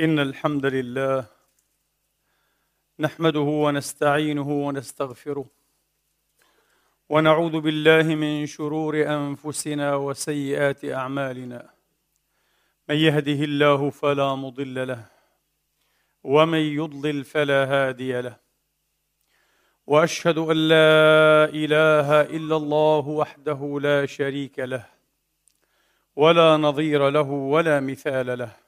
إن الحمد لله نحمده ونستعينه ونستغفره ونعوذ بالله من شرور أنفسنا وسيئات أعمالنا. من يهده الله فلا مضل له ومن يضلل فلا هادي له. وأشهد أن لا إله إلا الله وحده لا شريك له ولا نظير له ولا مثال له.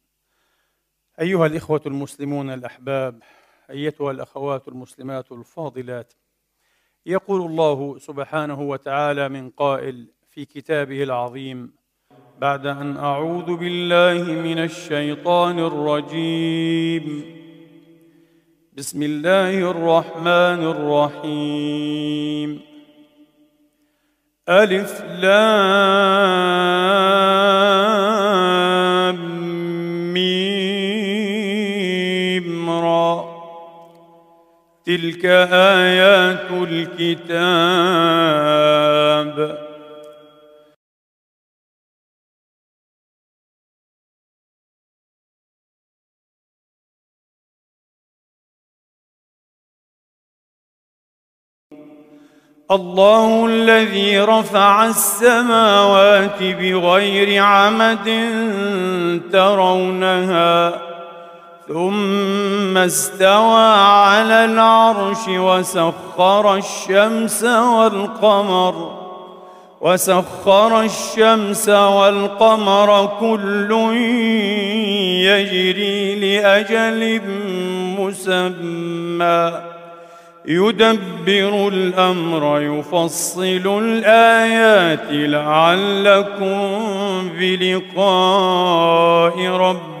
أيها الإخوة المسلمون الأحباب أيتها الأخوات المسلمات الفاضلات يقول الله سبحانه وتعالى من قائل في كتابه العظيم بعد أن أعوذ بالله من الشيطان الرجيم. بسم الله الرحمن الرحيم. ألف لام تلك آيات الكتاب. الله الذي رفع السماوات بغير عمد ترونها ثم استوى على العرش وسخر الشمس والقمر. وسخر الشمس والقمر كل يجري لأجل مسمى. يدبر الأمر يفصل الآيات لعلكم بلقاء ربكم.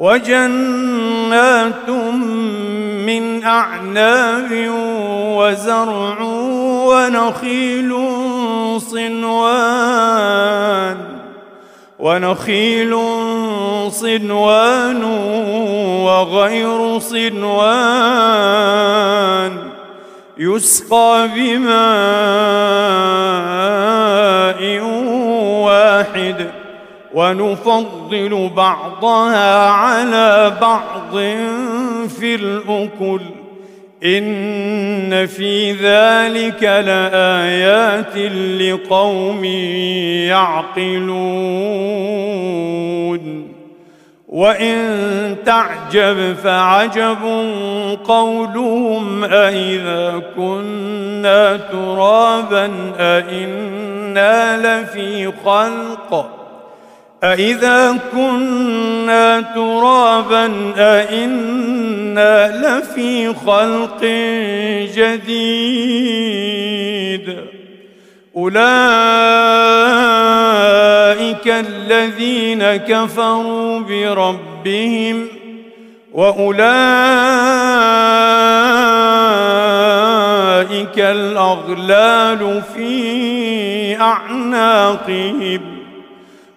وجنات من أعناب وزرع ونخيل صنوان ونخيل صنوان وغير صنوان يسقى بماء ونفضل بعضها على بعض في الأكل. إن في ذلك لآيات لقوم يعقلون. وإن تعجب فعجب قولهم أإذا كنا ترابا أإنا لفي خلق. أإذا كنا ترابا أإنا لفي خلق جديد أولئك الذين كفروا بربهم وأولئك الأغلال في أعناقهم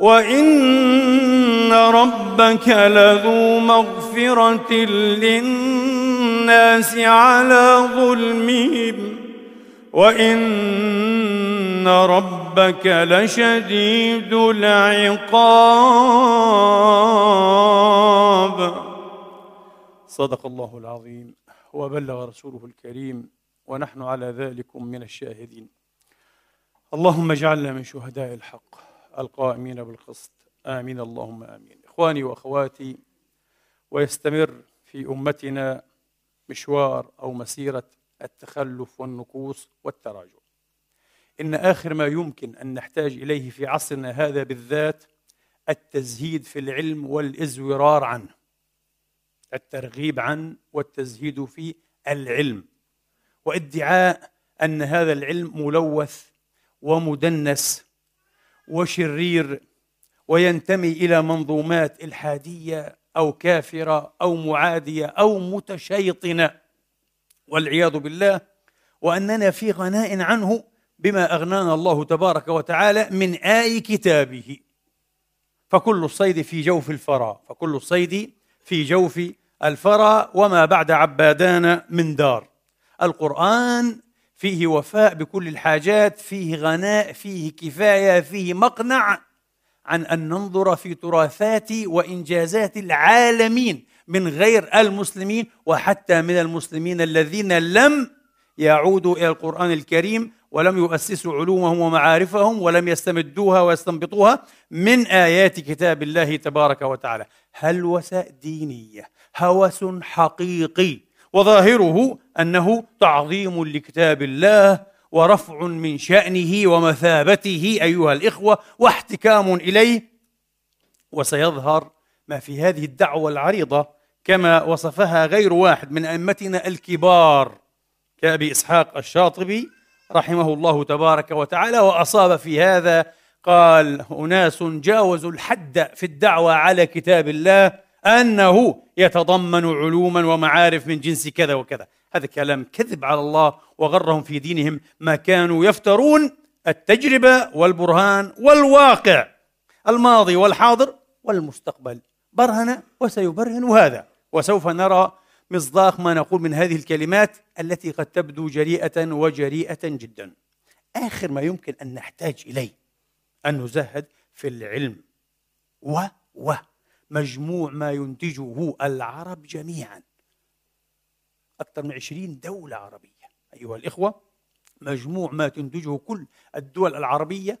وإن ربك لذو مغفرة للناس على ظلمهم وإن ربك لشديد العقاب. صدق الله العظيم وبلغ رسوله الكريم ونحن على ذلك من الشاهدين. اللهم اجعلنا من شهداء الحق. القائمين بالقسط. آمين. اللهم آمين. إخواني وأخواتي ويستمر في أمتنا مشوار أو مسيرة التخلف والنكوص والتراجع. إن آخر ما يمكن أن نحتاج إليه في عصرنا هذا بالذات التزهيد في العلم والإزورار عنه. الترغيب عن والتزهيد في العلم. وادعاء أن هذا العلم ملوث ومدنس وشرير وينتمي إلى منظومات الحادية أو كافرة أو معادية أو متشيطنة. والعياذ بالله وأننا في غناء عنه بما أغنانا الله تبارك وتعالى من آي كتابه. فكل الصيد في جوف الفرا فكل الصيد في جوف الفرا وما بعد عبادان من دار. القرآن فيه وفاء بكل الحاجات فيه غناء فيه كفاية فيه مقنع عن أن ننظر في تراثات وإنجازات العالمين من غير المسلمين وحتى من المسلمين الذين لم يعودوا إلى القرآن الكريم ولم يؤسسوا علومهم ومعارفهم ولم يستمدوها ويستنبطوها من آيات كتاب الله تبارك وتعالى. هلوسة دينية؟ هوس حقيقي. وظاهره أنه تعظيم لكتاب الله ورفع من شأنه ومثابته أيها الإخوة واحتكام إليه. وسيظهر ما في هذه الدعوة العريضة كما وصفها غير واحد من أئمتنا الكبار كأبي إسحاق الشاطبي رحمه الله تبارك وتعالى. وأصاب في هذا قال أناس جاوزوا الحد في الدعوة على كتاب الله أنه يتضمن علوما ومعارف من جنس كذا وكذا. هذا كلام كذب على الله وغرهم في دينهم ما كانوا يفترون التجربة والبرهان والواقع الماضي والحاضر والمستقبل. برهن وسيبرهن هذا. وسوف نرى مصداق ما نقول من هذه الكلمات التي قد تبدو جريئة وجريئة جدا. آخر ما يمكن أن نحتاج إليه أن نزهد في العلم. و و. مجموع ما ينتجه العرب جميعا. أكثر من عشرين دولة عربية. أيها الإخوة مجموع ما تنتجه كل الدول العربية.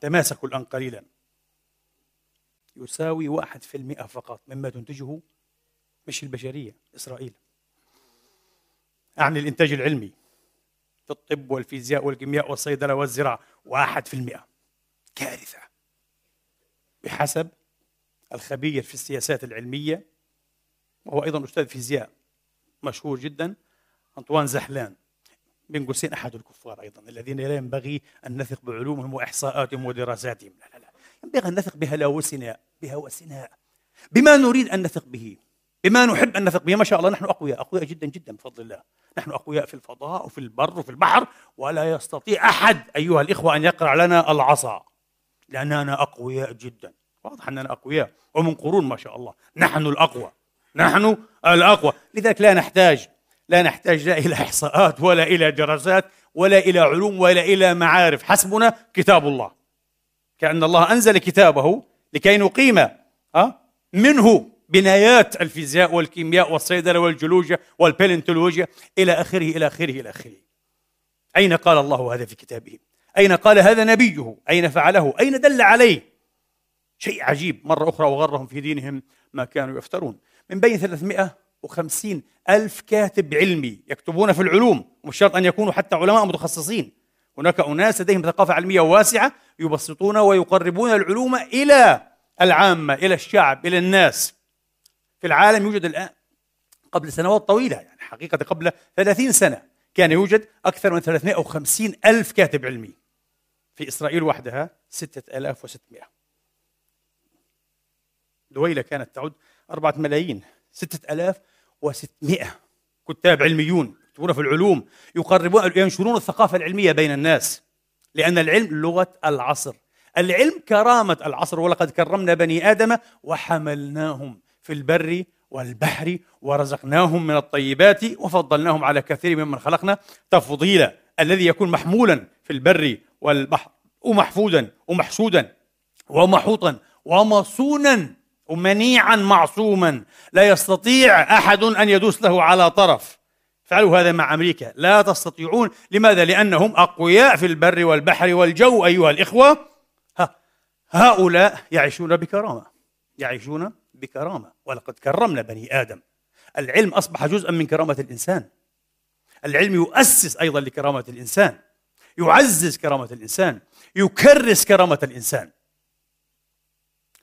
تماسكوا الآن قليلا. يساوي واحد في المئة فقط مما تنتجه مش البشرية إسرائيل. أعني الإنتاج العلمي. في الطب والفيزياء والكيمياء والصيدلة والزراعة واحد في المئة. كارثة. بحسب الخبير في السياسات العلمية وهو أيضا أستاذ فيزياء مشهور جدا أنطوان زحلان بين قوسين أحد الكفار أيضا الذين لا ينبغي أن نثق بعلومهم وإحصاءاتهم ودراساتهم. لا لا لا. ينبغي أن نثق بهلاوسنا بهوسنا بما نريد أن نثق به بما نحب أن نثق به ما شاء الله نحن أقوياء أقوياء جدا جدا بفضل الله. نحن أقوياء في الفضاء وفي البر وفي البحر ولا يستطيع أحد أيها الإخوة أن يقرع لنا العصا لأننا أقوياء جدا. واضح أننا أقوياء ومن قرون ما شاء الله. نحن الأقوى. نحن الأقوى. لذلك لا نحتاج لا نحتاج لا إلى إحصاءات ولا إلى دراسات ولا إلى علوم ولا إلى معارف. حسبنا كتاب الله. كأن الله أنزل كتابه لكي نقيم منه بنايات الفيزياء والكيمياء والصيدلة والجيولوجيا والبالنتولوجيا إلى آخره إلى آخره إلى آخره. أين قال الله هذا في كتابه؟ أين قال هذا نبيه؟ أين فعله؟ أين دل عليه؟ شيء عجيب. مرة أخرى وغرهم في دينهم ما كانوا يفترون. من بين 350 ألف كاتب علمي يكتبون في العلوم ومش شرط أن يكونوا حتى علماء متخصصين. هناك أناس لديهم ثقافة علمية واسعة يبسطون ويقربون العلوم إلى العامة إلى الشعب إلى الناس. في العالم يوجد الآن قبل سنوات طويلة يعني حقيقة قبل 30 سنة كان يوجد أكثر من 350 ألف كاتب علمي. في إسرائيل وحدها 6600 دويلة كانت تعد أربعة ملايين 6600 كتاب علميون يكتبون في العلوم يقربون ينشرون الثقافة العلمية بين الناس لأن العلم لغة العصر. العلم كرامة العصر ولقد كرمنا بني آدم وحملناهم في البر والبحر ورزقناهم من الطيبات وفضلناهم على كثير ممن خلقنا. تفضيلا الذي يكون محمولا في البر والبحر ومحفوظا ومحسودا ومحوطا ومصونا ومنيعا معصوما. لا يستطيع أحد أن يدوس له على طرف. فعلوا هذا مع أمريكا. لا تستطيعون. لماذا؟ لأنهم أقوياء في البر والبحر والجو أيها الإخوة. ها هؤلاء يعيشون بكرامة. يعيشون بكرامة. ولقد كرمنا بني آدم. العلم أصبح جزءا من كرامة الإنسان. العلم يؤسس أيضا لكرامة الإنسان. يعزز كرامة الإنسان. يكرس كرامة الإنسان.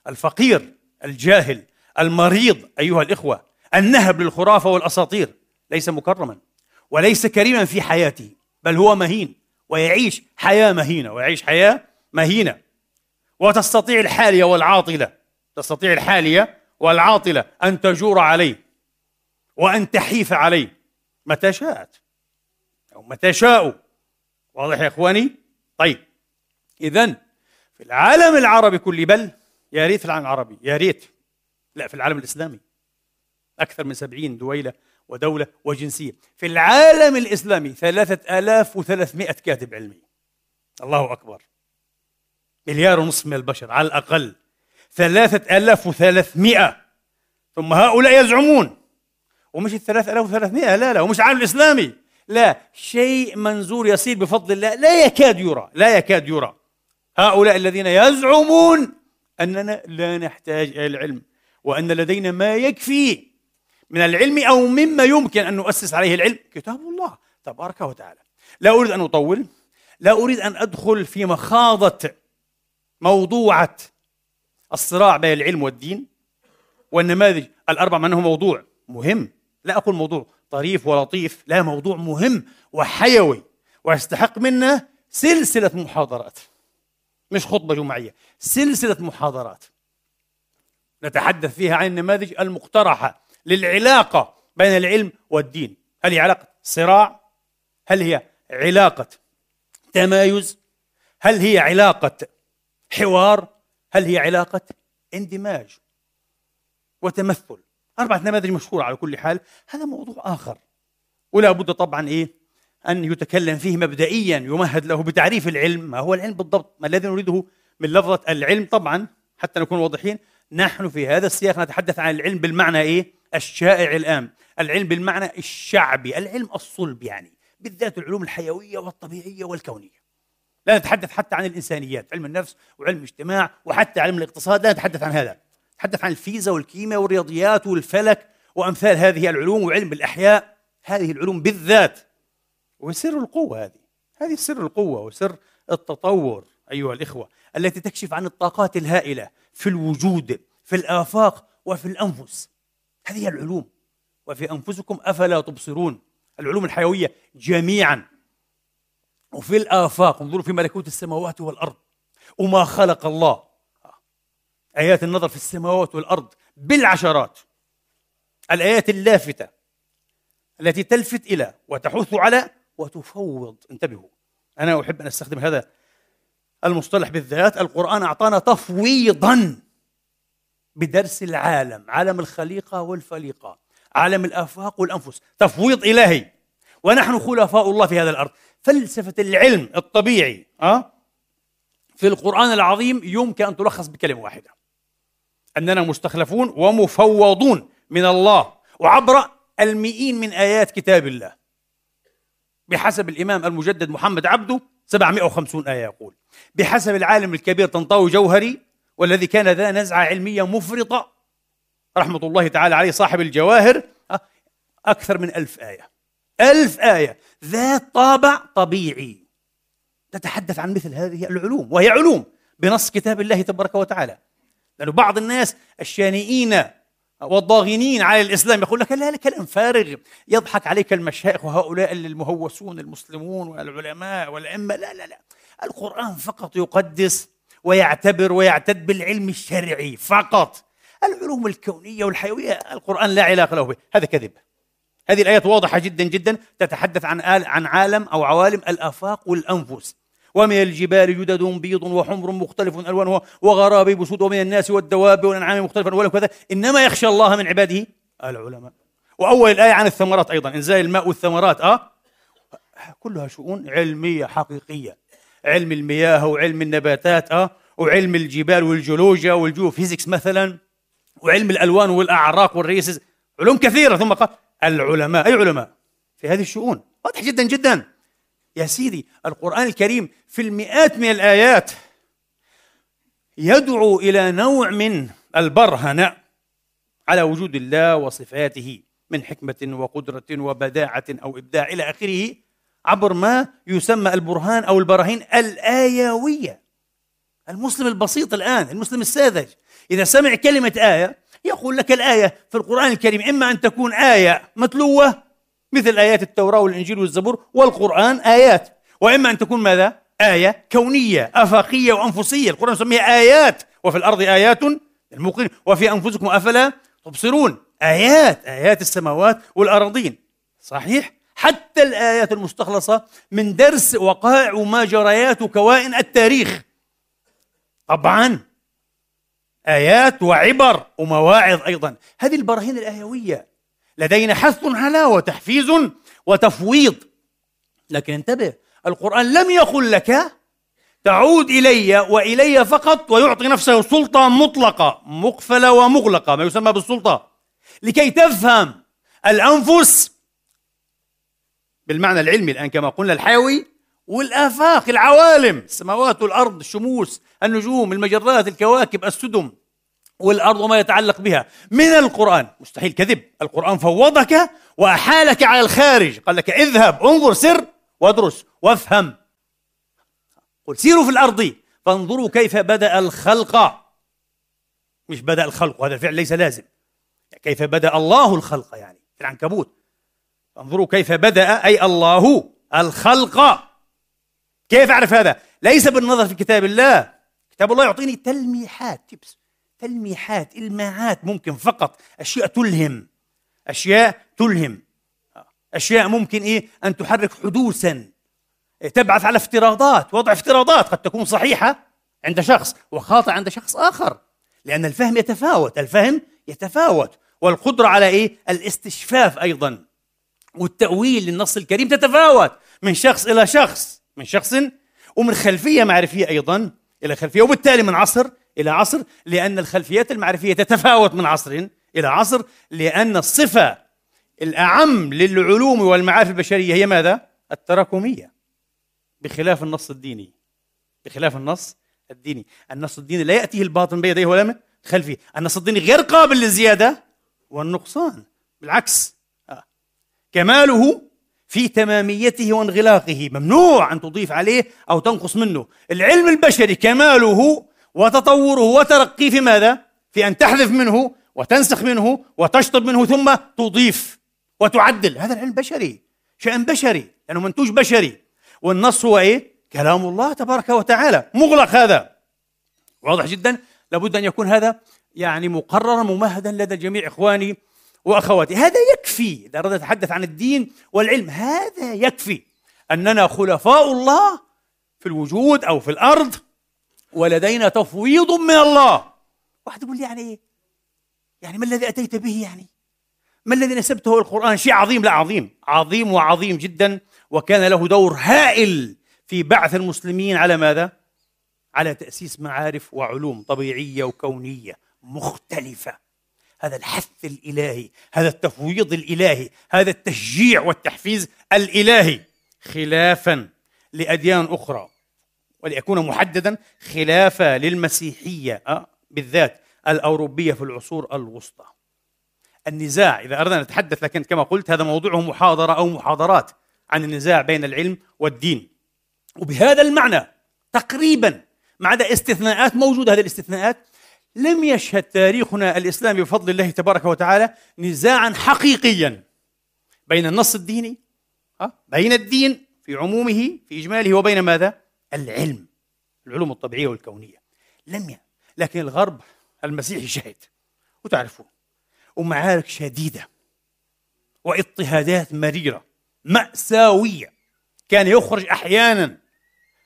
الفقير الجاهل المريض أيها الإخوة النهب للخرافة والأساطير. ليس مكرما وليس كريما في حياته بل هو مهين ويعيش حياة مهينة ويعيش حياة مهينة. وتستطيع الحالية والعاطلة تستطيع الحالية والعاطلة أن تجور عليه وأن تحيف عليه. متى شاءت؟ أو متى شاءوا؟ واضح يا إخواني؟ طيب اذا في العالم العربي كله بل يا ريت في العالم العربي يا ريت. لا في العالم الإسلامي. أكثر من سبعين دويلة ودولة وجنسية. في العالم الإسلامي ثلاثة آلاف وثلاثمائة كاتب علمي. الله أكبر. مليار ونصف من البشر على الأقل. ثلاثة آلاف وثلاثمائة. ثم هؤلاء يزعمون. ومش الثلاثة آلاف وثلاثمائة؟ لا لا ومش العالم الإسلامي. لا شيء منزور يصير بفضل الله. لا يكاد يرى لا يكاد يرى. هؤلاء الذين يزعمون أننا لا نحتاج إلى العلم وأن لدينا ما يكفي من العلم أو مما يمكن أن نؤسس عليه العلم. كتاب الله تبارك وتعالى. لا أريد أن أطول لا أريد أن أدخل في مخاضة موضوعة الصراع بين العلم والدين والنماذج الأربع من هو موضوع مهم. لا أقول موضوع طريف ولطيف لا موضوع مهم وحيوي ويستحق منا سلسلة محاضرات. مش خطبة جمعية سلسلة محاضرات نتحدث فيها عن النماذج المقترحة للعلاقة بين العلم والدين هل هي علاقة صراع؟ هل هي علاقة تمايز؟ هل هي علاقة حوار؟ هل هي علاقة اندماج وتمثل؟ أربعة نماذج مشهورة على كل حال هذا موضوع آخر ولا بد طبعا إيه أن يتكلم فيه مبدئيا يمهد له بتعريف العلم. ما هو العلم بالضبط؟ ما الذي نريده من لفظة العلم؟ طبعا حتى نكون واضحين نحن في هذا السياق نتحدث عن العلم بالمعنى إيه؟ الشائع الآن. العلم بالمعنى الشعبي العلم الصلب يعني بالذات العلوم الحيوية والطبيعية والكونية. لا نتحدث حتى عن الإنسانيات علم النفس وعلم الاجتماع وحتى علم الاقتصاد لا نتحدث عن هذا. نتحدث عن الفيزياء والكيمياء والرياضيات والفلك وأمثال هذه العلوم وعلم الأحياء. هذه العلوم بالذات وسر القوة هذه. هذه سر القوة وسر التطور أيها الإخوة التي تكشف عن الطاقات الهائلة في الوجود في الآفاق وفي الأنفس. هذه العلوم. وفي أنفسكم أفلا تبصرون. العلوم الحيوية جميعا. وفي الآفاق انظروا في ملكوت السماوات والأرض. وما خلق الله. آيات النظر في السماوات والأرض بالعشرات. الآيات اللافتة التي تلفت إلى وتحث على وتفوض. انتبهوا. أنا أحب أن أستخدم هذا المصطلح بالذات. القرآن أعطانا تفويضا بدرس العالم عالم الخليقة والفليقة عالم الآفاق والأنفس. تفويض إلهي. ونحن خلفاء الله في هذا الأرض. فلسفة العلم الطبيعي أه؟ في القرآن العظيم يمكن أن تلخص بكلمة واحدة. أننا مستخلفون ومفوضون من الله. وعبر المئين من آيات كتاب الله. بحسب الإمام المجدد محمد عبده 750 آية يقول بحسب العالم الكبير طنطاوي جوهري والذي كان ذا نزعة علمية مفرطة رحمة الله تعالى عليه صاحب الجواهر آه، أكثر من ألف آية. ألف آية ذات طابع طبيعي. تتحدث عن مثل هذه العلوم وهي علوم بنص كتاب الله تبارك وتعالى. لأن بعض الناس الشانئين والضاغنين على الإسلام يقول لك لا لا كلام فارغ. يضحك عليك المشايخ وهؤلاء المهوسون المسلمون والعلماء والأئمة. لا لا لا. القرآن فقط يقدس ويعتبر ويعتد بالعلم الشرعي فقط. العلوم الكونية والحيوية القرآن لا علاقة له به. هذا كذب. هذه الآيات واضحة جدا جدا تتحدث عن عن عالم أو عوالم الآفاق والأنفس. ومن الجبال جدد بيض وحمر مختلف الوانها وغرابيب سود ومن الناس والدواب والأنعام مختلفا الوان كذا. إنما يخشى الله من عباده العلماء. وأول الايه عن الثمرات أيضا إنزال الماء والثمرات آه. كلها شؤون علمية حقيقية. علم المياه وعلم النباتات آه. وعلم الجبال والجيولوجيا وال geophysics مثلا وعلم الألوان والأعراق وال races. علوم كثيرة ثم قال العلماء أي علماء؟ في هذه الشؤون. واضح جدا جدا. يا سيدي القرآن الكريم في المئات من الآيات يدعو إلى نوع من البرهنة على وجود الله وصفاته من حكمة وقدرة وبداعة أو إبداع إلى آخره عبر ما يسمى البرهان أو البراهين الآيوية المسلم البسيط الآن المسلم الساذج. إذا سمع كلمة آية يقول لك الآية في القرآن الكريم إما أن تكون آية متلوة مثل آيات التوراة والإنجيل والزبور والقرآن آيات. وإما أن تكون ماذا؟ آية كونية أفاقية وأنفسية. القرآن يسميها آيات. وفي الأرض آيات الموقن وفي أنفسكم أفلا تبصرون. آيات آيات السماوات والأراضين. صحيح؟ حتى الآيات المستخلصة من درس وقائع وماجريات وكوائن التاريخ. طبعا. آيات وعبر ومواعظ أيضا. هذه البراهين الآيوية. لدينا حث على وتحفيز وتفويض. لكن انتبه القرآن لم يقل لك تعود إلي وإلي فقط ويعطي نفسه سلطة مطلقة مقفلة ومغلقة ما يسمى بالسلطة. لكي تفهم الأنفس بالمعنى العلمي الآن كما قلنا الحيوي والآفاق العوالم السماوات والأرض الشموس النجوم المجرات الكواكب السدم. والأرض وما يتعلق بها. من القرآن. مستحيل كذب. القرآن فوضك وأحالك على الخارج. قال لك اذهب انظر سر وادرس وافهم. قل سيروا في الأرض فانظروا كيف بدأ الخلق. مش بدأ الخلق وهذا الفعل ليس لازم. كيف بدأ الله الخلق يعني في العنكبوت. انظروا كيف بدأ أي الله الخلق. كيف أعرف هذا؟ ليس بالنظر في كتاب الله. كتاب الله يعطيني تلميحات تبس تلميحات الماعات ممكن فقط أشياء تلهم. أشياء تلهم. أشياء ممكن إيه؟ أن تحرك حدوثا. تبعث على افتراضات. وضع افتراضات قد تكون صحيحة عند شخص وخاطئة عند شخص آخر. لأن الفهم يتفاوت. الفهم يتفاوت. والقدرة على إيه؟ الاستشفاف أيضا. والتأويل للنص الكريم تتفاوت. من شخص إلى شخص. من شخص ومن خلفية معرفية أيضا إلى خلفية. وبالتالي من عصر إلى عصر لأن الخلفيات المعرفية تتفاوت من عصر إلى عصر لأن الصفة الأعم للعلوم والمعارف البشرية هي ماذا؟ التراكمية بخلاف النص الديني بخلاف النص الديني النص الديني لا يأتيه الباطن بيديه ولا من خلفه النص الديني غير قابل للزيادة والنقصان بالعكس آه. كماله في تماميته وانغلاقه ممنوع أن تضيف عليه أو تنقص منه العلم البشري كماله وتطوره وترقيه في ماذا؟ في أن تحذف منه وتنسخ منه وتشطب منه ثم تضيف وتعدل. هذا العلم بشري شأن بشري لأنه منتوج بشري. والنص هو إيه؟ كلام الله تبارك وتعالى. مغلق هذا. واضح جدا؟ لابد أن يكون هذا يعني مقررا ممهدا لدى جميع إخواني وأخواتي. هذا يكفي. إذا أردت أتحدث عن الدين والعلم هذا يكفي أننا خلفاء الله في الوجود أو في الأرض ولدينا تفويض من الله. واحد يقول لي يعني إيه؟ يعني ما الذي أتيت به يعني؟ ما الذي نسبته القران شيء عظيم. لا عظيم. عظيم وعظيم جدا. وكان له دور هائل في بعث المسلمين على ماذا؟ على تأسيس معارف وعلوم طبيعية وكونية مختلفة. هذا الحث الإلهي هذا التفويض الإلهي هذا التشجيع والتحفيز الإلهي. خلافا لأديان أخرى. وليكون محددا خلافة للمسيحية أه؟ بالذات الأوروبية في العصور الوسطى النزاع إذا أردنا نتحدث لكن كما قلت هذا موضوعه محاضرة أو محاضرات عن النزاع بين العلم والدين وبهذا المعنى تقريبا ما عدا استثناءات موجودة هذه الاستثناءات لم يشهد تاريخنا الإسلامي بفضل الله تبارك وتعالى نزاعا حقيقيا بين النص الديني بين الدين في عمومه في إجماله وبين ماذا؟ العلم العلوم الطبيعية والكونية. لم ي... لكن الغرب المسيحي شهد وتعرفون ومعارك شديدة واضطهادات مريرة مأساوية. كان يخرج أحيانا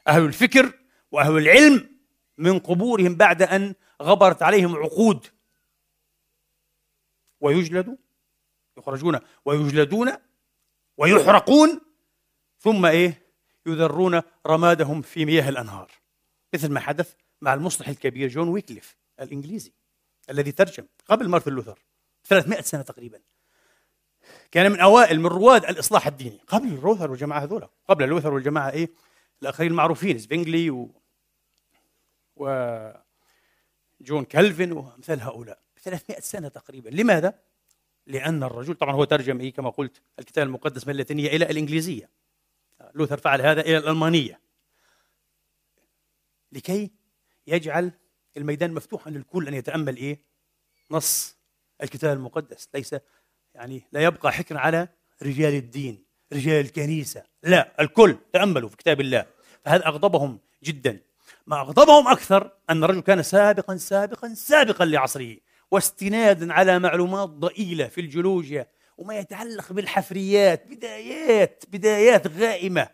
أهل الفكر وأهل العلم من قبورهم بعد أن غبرت عليهم عقود ويجلدوا يخرجون ويجلدون ويحرقون ثم إيه؟ يذرون رمادهم في مياه الأنهار. مثل ما حدث مع المصلح الكبير جون ويكليف الإنجليزي الذي ترجم قبل مارتن لوثر 300 سنة تقريبا. كان من أوائل من رواد الإصلاح الديني قبل لوثر والجماعة هذولا قبل لوثر والجماعة إيه؟ الاخرين المعروفين زوينجلي و و جون كالفن وأمثال هؤلاء. 300 سنة تقريبا. لماذا؟ لأن الرجل طبعا هو ترجم إيه؟ كما قلت الكتاب المقدس من اللاتينية إلى الإنجليزية. لوثر فعل هذا إلى الألمانية. لكي يجعل الميدان مفتوحا للكل أن يتأمل إيه؟ نص الكتاب المقدس. ليس يعني لا يبقى حكر على رجال الدين رجال الكنيسة. لا الكل تأملوا في كتاب الله. فهذا أغضبهم جدا. ما أغضبهم أكثر أن الرجل كان سابقا سابقا سابقا لعصره واستنادا على معلومات ضئيلة في الجيولوجيا وما يتعلق بالحفريات. بدايات بدايات غائمة.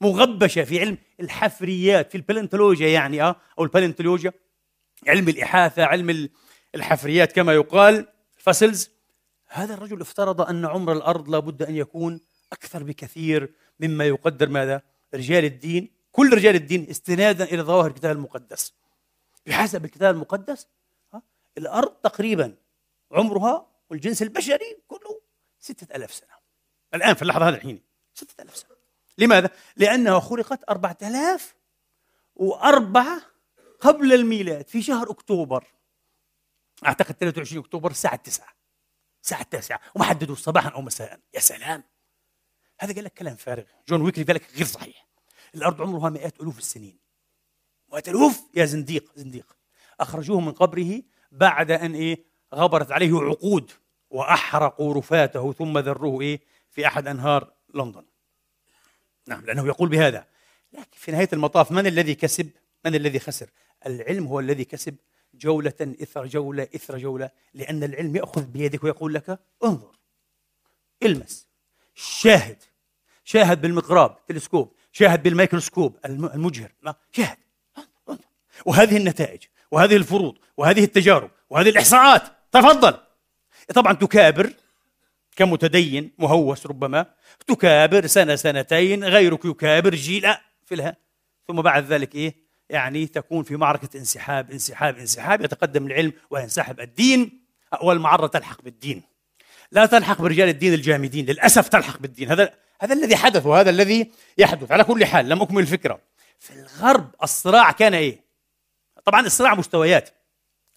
مغبشة في علم الحفريات في البالنتولوجيا يعني أه أو البالنتولوجيا. علم الإحاثة علم الحفريات كما يقال. فاسلز هذا الرجل افترض أن عمر الأرض لابد أن يكون أكثر بكثير مما يقدر. ماذا؟ رجال الدين. كل رجال الدين استنادا إلى ظواهر الكتاب المقدس. بحسب الكتاب المقدس الأرض تقريبا عمرها والجنس البشري كله ستة ألاف سنة. الآن في اللحظة هذه الحين. ستة ألاف سنة. لماذا؟ لأنها خلقت أربعة ألاف وأربعة قبل الميلاد في شهر أكتوبر. أعتقد 23 أكتوبر الساعة 9 الساعة 9 وما حددوا صباحا أو مساء. يا سلام. هذا قال لك كلام فارغ. جون ويكلي قال لك غير صحيح. الأرض عمرها مئات ألوف السنين. مئات ألوف! يا زنديق زنديق. أخرجوه من قبره بعد أن إيه؟ غبرت عليه عقود وأحرقوا رفاته ثم ذروه إيه؟ في أحد أنهار لندن. نعم لأنه يقول بهذا. لكن في نهاية المطاف من الذي كسب؟ من الذي خسر؟ العلم هو الذي كسب جولة إثر جولة إثر جولة لأن العلم يأخذ بيدك ويقول لك انظر المس شاهد شاهد بالمقراب تلسكوب شاهد بالميكروسكوب المجهر شاهد وهذه النتائج وهذه الفروض وهذه التجارب وهذه الإحصاءات تفضل. طبعا تكابر كمتدين مهوس ربما. تكابر سنة سنتين غيرك يكابر جيل. في الها. ثم بعد ذلك إيه؟ يعني تكون في معركة انسحاب انسحاب انسحاب. يتقدم العلم وينسحب الدين. والمعرة تلحق بالدين. لا تلحق برجال الدين الجامدين. للأسف تلحق بالدين. هذا هذا الذي حدث وهذا الذي يحدث. على كل حال لم أكمل الفكرة في الغرب الصراع كان إيه؟ طبعا الصراع مستويات.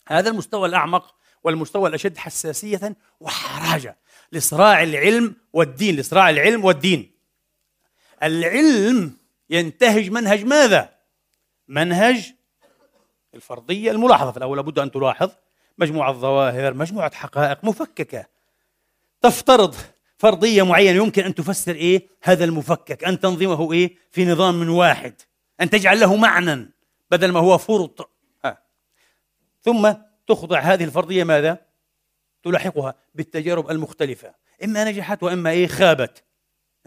هذا المستوى الأعمق والمستوى الأشد حساسية وحراجة لصراع العلم والدين لصراع العلم والدين. العلم ينتهج منهج ماذا؟ منهج الفرضية الملاحظة. في الأول لابد أن تلاحظ مجموعة ظواهر مجموعة حقائق مفككة. تفترض فرضية معينة يمكن أن تفسر إيه؟ هذا المفكك. أن تنظمه إيه؟ في نظام من واحد. أن تجعل له معنى بدل ما هو فرط. ثم تخضع هذه الفرضية ماذا؟ تلاحقها بالتجارب المختلفة. إما نجحت وإما إيه خابت.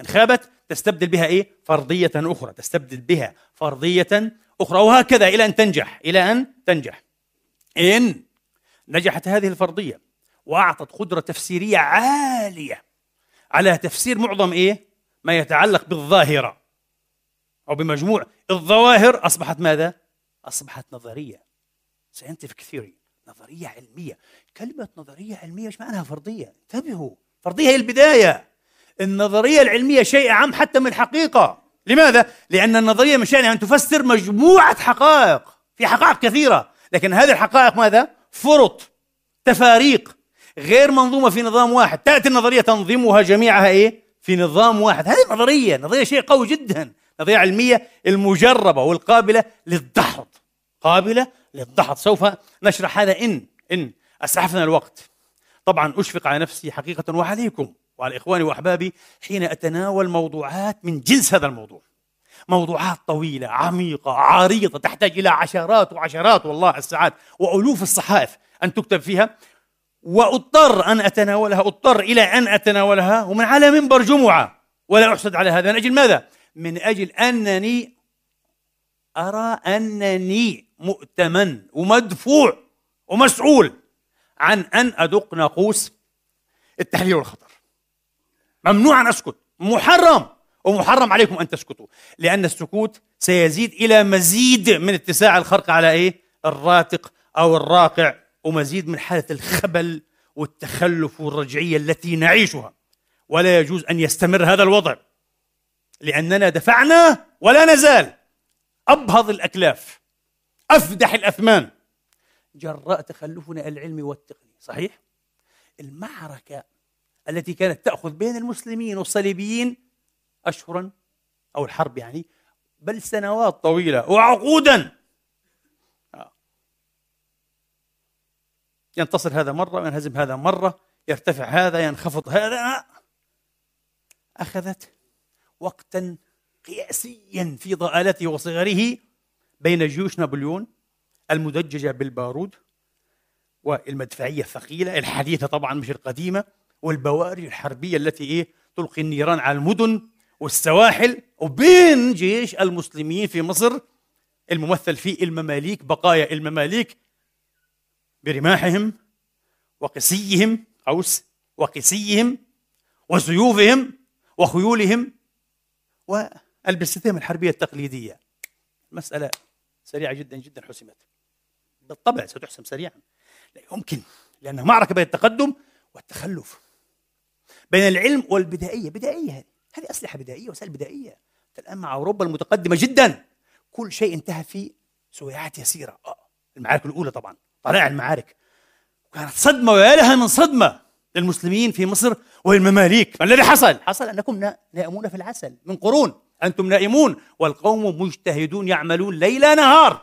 إن خابت تستبدل بها إيه؟ فرضية أخرى تستبدل بها فرضية أخرى وهكذا إلى أن تنجح إلى أن تنجح. إن نجحت هذه الفرضية وأعطت قدرة تفسيرية عالية على تفسير معظم إيه؟ ما يتعلق بالظاهرة أو بمجموع الظواهر أصبحت ماذا؟ أصبحت نظرية. scientific theory. نظرية علمية. كلمة نظرية علمية إيش معناها فرضيه؟ انتبهوا فرضيه هي البداية. النظرية العلمية شيء اعم حتى من الحقيقة. لماذا؟ لأن النظرية من شأنها أن تفسر مجموعة حقائق. في حقائق كثيرة. لكن هذه الحقائق ماذا؟ فرط تفاريق. غير منظومة في نظام واحد. تأتي النظرية تنظمها جميعها إيه؟ في نظام واحد. هذه نظرية. نظرية شيء قوي جدا. نظرية علمية المجربة والقابلة للدحض. قابلة للدحض سوف نشرح هذا إن إن أسعفنا الوقت. طبعا أشفق على نفسي حقيقة وعليكم وعلى إخواني وأحبابي حين أتناول موضوعات من جنس هذا الموضوع. موضوعات طويلة عميقة عريضة تحتاج إلى عشرات وعشرات والله الساعات وألوف الصحائف أن تكتب فيها. وأضطر أن أتناولها أضطر إلى أن أتناولها ومن على منبر جمعة. ولا أحسد على هذا. من أجل ماذا؟ من أجل أنني أرى أنني مؤتمن ومدفوع ومسؤول عن أن أدق ناقوس التحليل والخطر. ممنوع أن أسكت. محرم. ومحرم عليكم أن تسكتوا. لأن السكوت سيزيد إلى مزيد من اتساع الخرق على إيه؟ الراتق أو الراقع. ومزيد من حالة الخبل والتخلف والرجعية التي نعيشها. ولا يجوز أن يستمر هذا الوضع. لأننا دفعنا ولا نزال أبهض الأكلاف. أفدح الأثمان. جراء تخلفنا العلمي والتقني صحيح؟ المعركة التي كانت تأخذ بين المسلمين والصليبيين أشهرا أو الحرب يعني بل سنوات طويلة وعقودا. ينتصر هذا مرة وينهزم هذا مرة يرتفع هذا ينخفض هذا. أخذت وقتا قياسيا في ضآلته وصغره بين جيوش نابليون المدججة بالبارود والمدفعية الثقيلة الحديثة طبعا مش القديمة والبوارج الحربية التي إيه تلقي النيران على المدن والسواحل وبين جيش المسلمين في مصر الممثل في المماليك بقايا المماليك برماحهم وقسيهم قوس وقسيهم وسيوفهم وخيولهم والبستهم الحربية التقليدية. مسألة سريعة جدا جدا حسمت. بالطبع ستحسم سريعا. لا يمكن لأنها معركة بين التقدم والتخلف. بين العلم والبدائية. بدائية هذه. هذه أسلحة بدائية وسائل بدائية. الآن مع أوروبا المتقدمة جدا كل شيء انتهى في سويعات يسيرة. آه. المعارك الأولى طبعا. طلائع المعارك. كانت صدمة ويا لها من صدمة للمسلمين في مصر والمماليك ما الذي حصل؟ حصل أنكم نائمون في العسل من قرون. أنتم نائمون والقوم مجتهدون يعملون ليل نهار.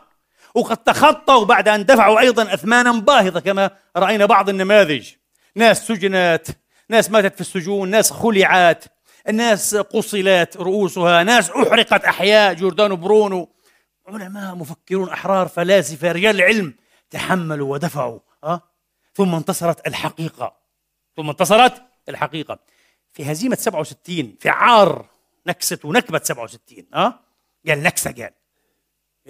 وقد تخطوا بعد أن دفعوا أيضا أثمانا باهظة كما رأينا بعض النماذج. ناس سجنات ناس ماتت في السجون ناس خلعات ناس قصلت رؤوسها ناس أحرقت أحياء جوردانو برونو. علماء مفكرون أحرار فلاسفة رجال علم تحملوا ودفعوا أه؟ ثم انتصرت الحقيقة. ثم انتصرت الحقيقة. في هزيمة 67 في عار نكسة ونكبة 67 أه؟ قال نكسة قال.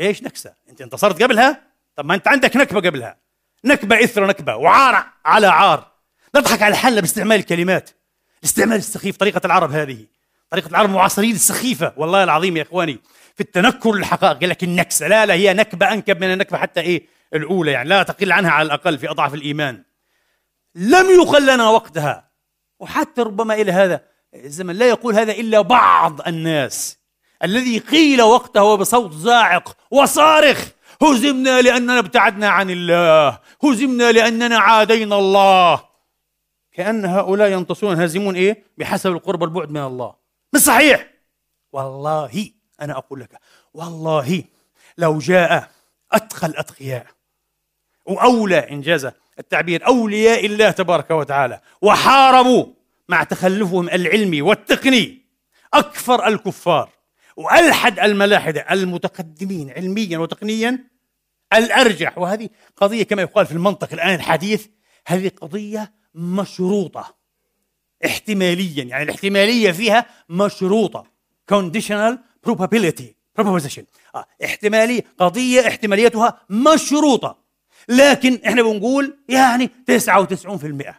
إيش نكسة؟ أنت انتصرت قبلها؟ طب ما أنت عندك نكبة قبلها. نكبة إثر نكبة وعار على عار. نضحك على حالنا باستعمال الكلمات. الاستعمال السخيف طريقة العرب هذه. طريقة العرب المعاصرين السخيفة. والله العظيم يا إخواني في التنكر للحقائق قال لك النكسة لا لا هي نكبة أنكب من النكبة حتى إيه؟ الأولى يعني. لا تقل عنها على الأقل في أضعف الإيمان. لم يقل لنا وقتها. وحتى ربما إلى هذا الزمن لا يقول هذا إلا بعض الناس. الذي قيل وقته بصوت زاعق وصارخ هزمنا لأننا ابتعدنا عن الله هزمنا لأننا عادينا الله. كأن هؤلاء ينتصرون هازمون إيه؟ بحسب القرب والبعد من الله. مش صحيح؟ والله أنا أقول لك والله لو جاء أتقى الأتقياء وأولى إنجاز التعبير أولياء الله تبارك وتعالى وحاربوا. مع تخلفهم العلمي والتقني أكفر الكفار وألحد الملاحدة المتقدمين علميا وتقنيا الأرجح. وهذه قضية كما يقال في المنطق الآن الحديث هذه قضية مشروطة احتماليا يعني الاحتمالية فيها مشروطة. Conditional probability proposition. آه. احتمالية قضية احتماليتها مشروطة. لكن إحنا بنقول يعني 99%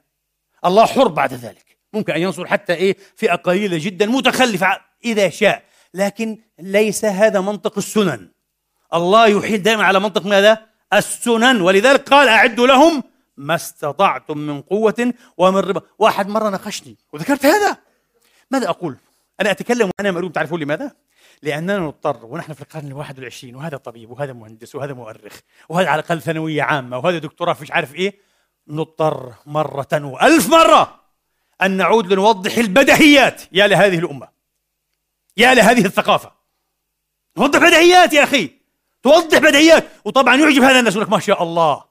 الله حر بعد ذلك. ممكن أن ينصر حتى إيه فئة قليلة جدا متخلفة إذا شاء. لكن ليس هذا منطق السنن. الله يحيل دائما على منطق ماذا؟ السنن. ولذلك قال أعدوا لهم ما استطعتم من قوة ومن ربا. واحد مرة ناقشني وذكرت هذا. ماذا أقول؟ أنا أتكلم وأنا مريم تعرفون لماذا لأننا نضطر ونحن في القرن الواحد والعشرين وهذا طبيب وهذا مهندس وهذا مؤرخ وهذا على الأقل ثانوية عامة وهذا دكتوراه فيش عارف إيه. نضطر مرة وألف مرة أن نعود لنوضح البدهيات يا لهذه الأمة يا لهذه الثقافة. نوضح بدهيات يا أخي توضح بدهيات وطبعا يعجب هذا الناس يقول لك ما شاء الله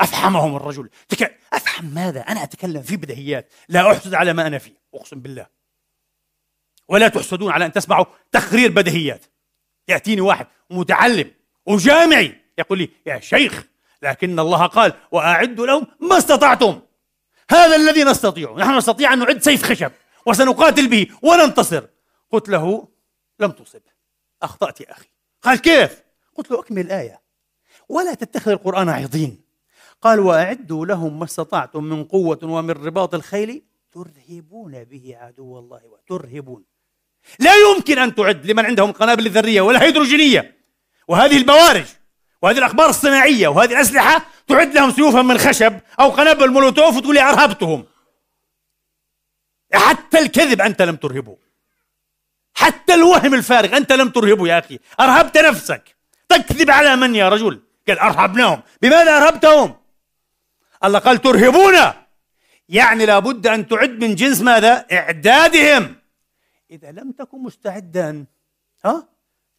أفحمهم الرجل. تك... أفحم ماذا؟ أنا أتكلم في بدهيات لا أحسد على ما أنا فيه أقسم بالله. ولا تحسدون على أن تسمعوا تقرير بدهيات يأتيني واحد متعلم وجامعي يقول لي يا شيخ لكن الله قال وأعدوا لهم ما استطعتم. هذا الذي نستطيع. نحن نستطيع أن نعد سيف خشب وسنقاتل به وننتصر. قلت له لم تصب. أخطأت يا أخي. قال كيف؟ قلت له أكمل الآية ولا تتخذ القرآن عظيم. قال وأعدوا لهم ما استطعتم من قوة ومن رباط الخيل. ترهبون به عدو الله وترهبون لا يمكن أن تعد لمن عندهم القنابل الذرية ولا هيدروجينية وهذه البوارج وهذه الأقمار الصناعية وهذه الأسلحة تعد لهم سيوفا من خشب أو قنابل مولوتوف وتقول أرهبتهم. حتى الكذب أنت لم ترهبه. حتى الوهم الفارغ أنت لم ترهبه يا أخي. أرهبت نفسك. تكذب على من يا رجل؟ قال أرهبناهم. بماذا أرهبتهم؟ الله قال ترهبون. يعني لابد أن تعد من جنس ماذا؟ إعدادهم. إذا لم تكن مستعدا. ها؟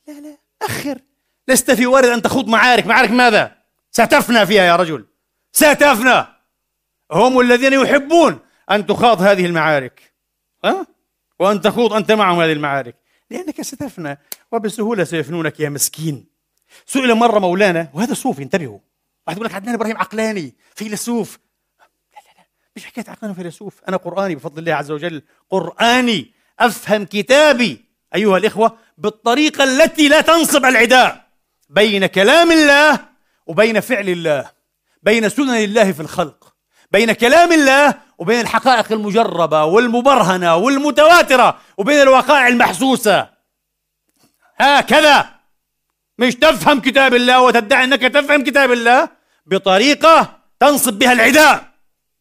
لا لا أخر. لست في وارد أن تخوض معارك. معارك ماذا؟ ستفنى فيها يا رجل. ستفنى. هم الذين يحبون أن تخاض هذه المعارك. ها؟ وأن تخوض أنت معهم هذه المعارك. لأنك ستفنى وبسهولة سيفنونك يا مسكين. سئل مرة مولانا وهذا صوفي انتبهوا. واحد يقول لك عدنان إبراهيم عقلاني فيلسوف. لا لا لا. مش حكاية عقلاني وفيلسوف. أنا قرآني بفضل الله عز وجل. قرآني. أفهم كتابي أيها الإخوة بالطريقة التي لا تنصب العداء بين كلام الله وبين فعل الله بين سنن الله في الخلق بين كلام الله وبين الحقائق المجربة والمبرهنة والمتواترة وبين الوقائع المحسوسة. هكذا. مش تفهم كتاب الله وتدعي أنك تفهم كتاب الله؟ بطريقة تنصب بها العداء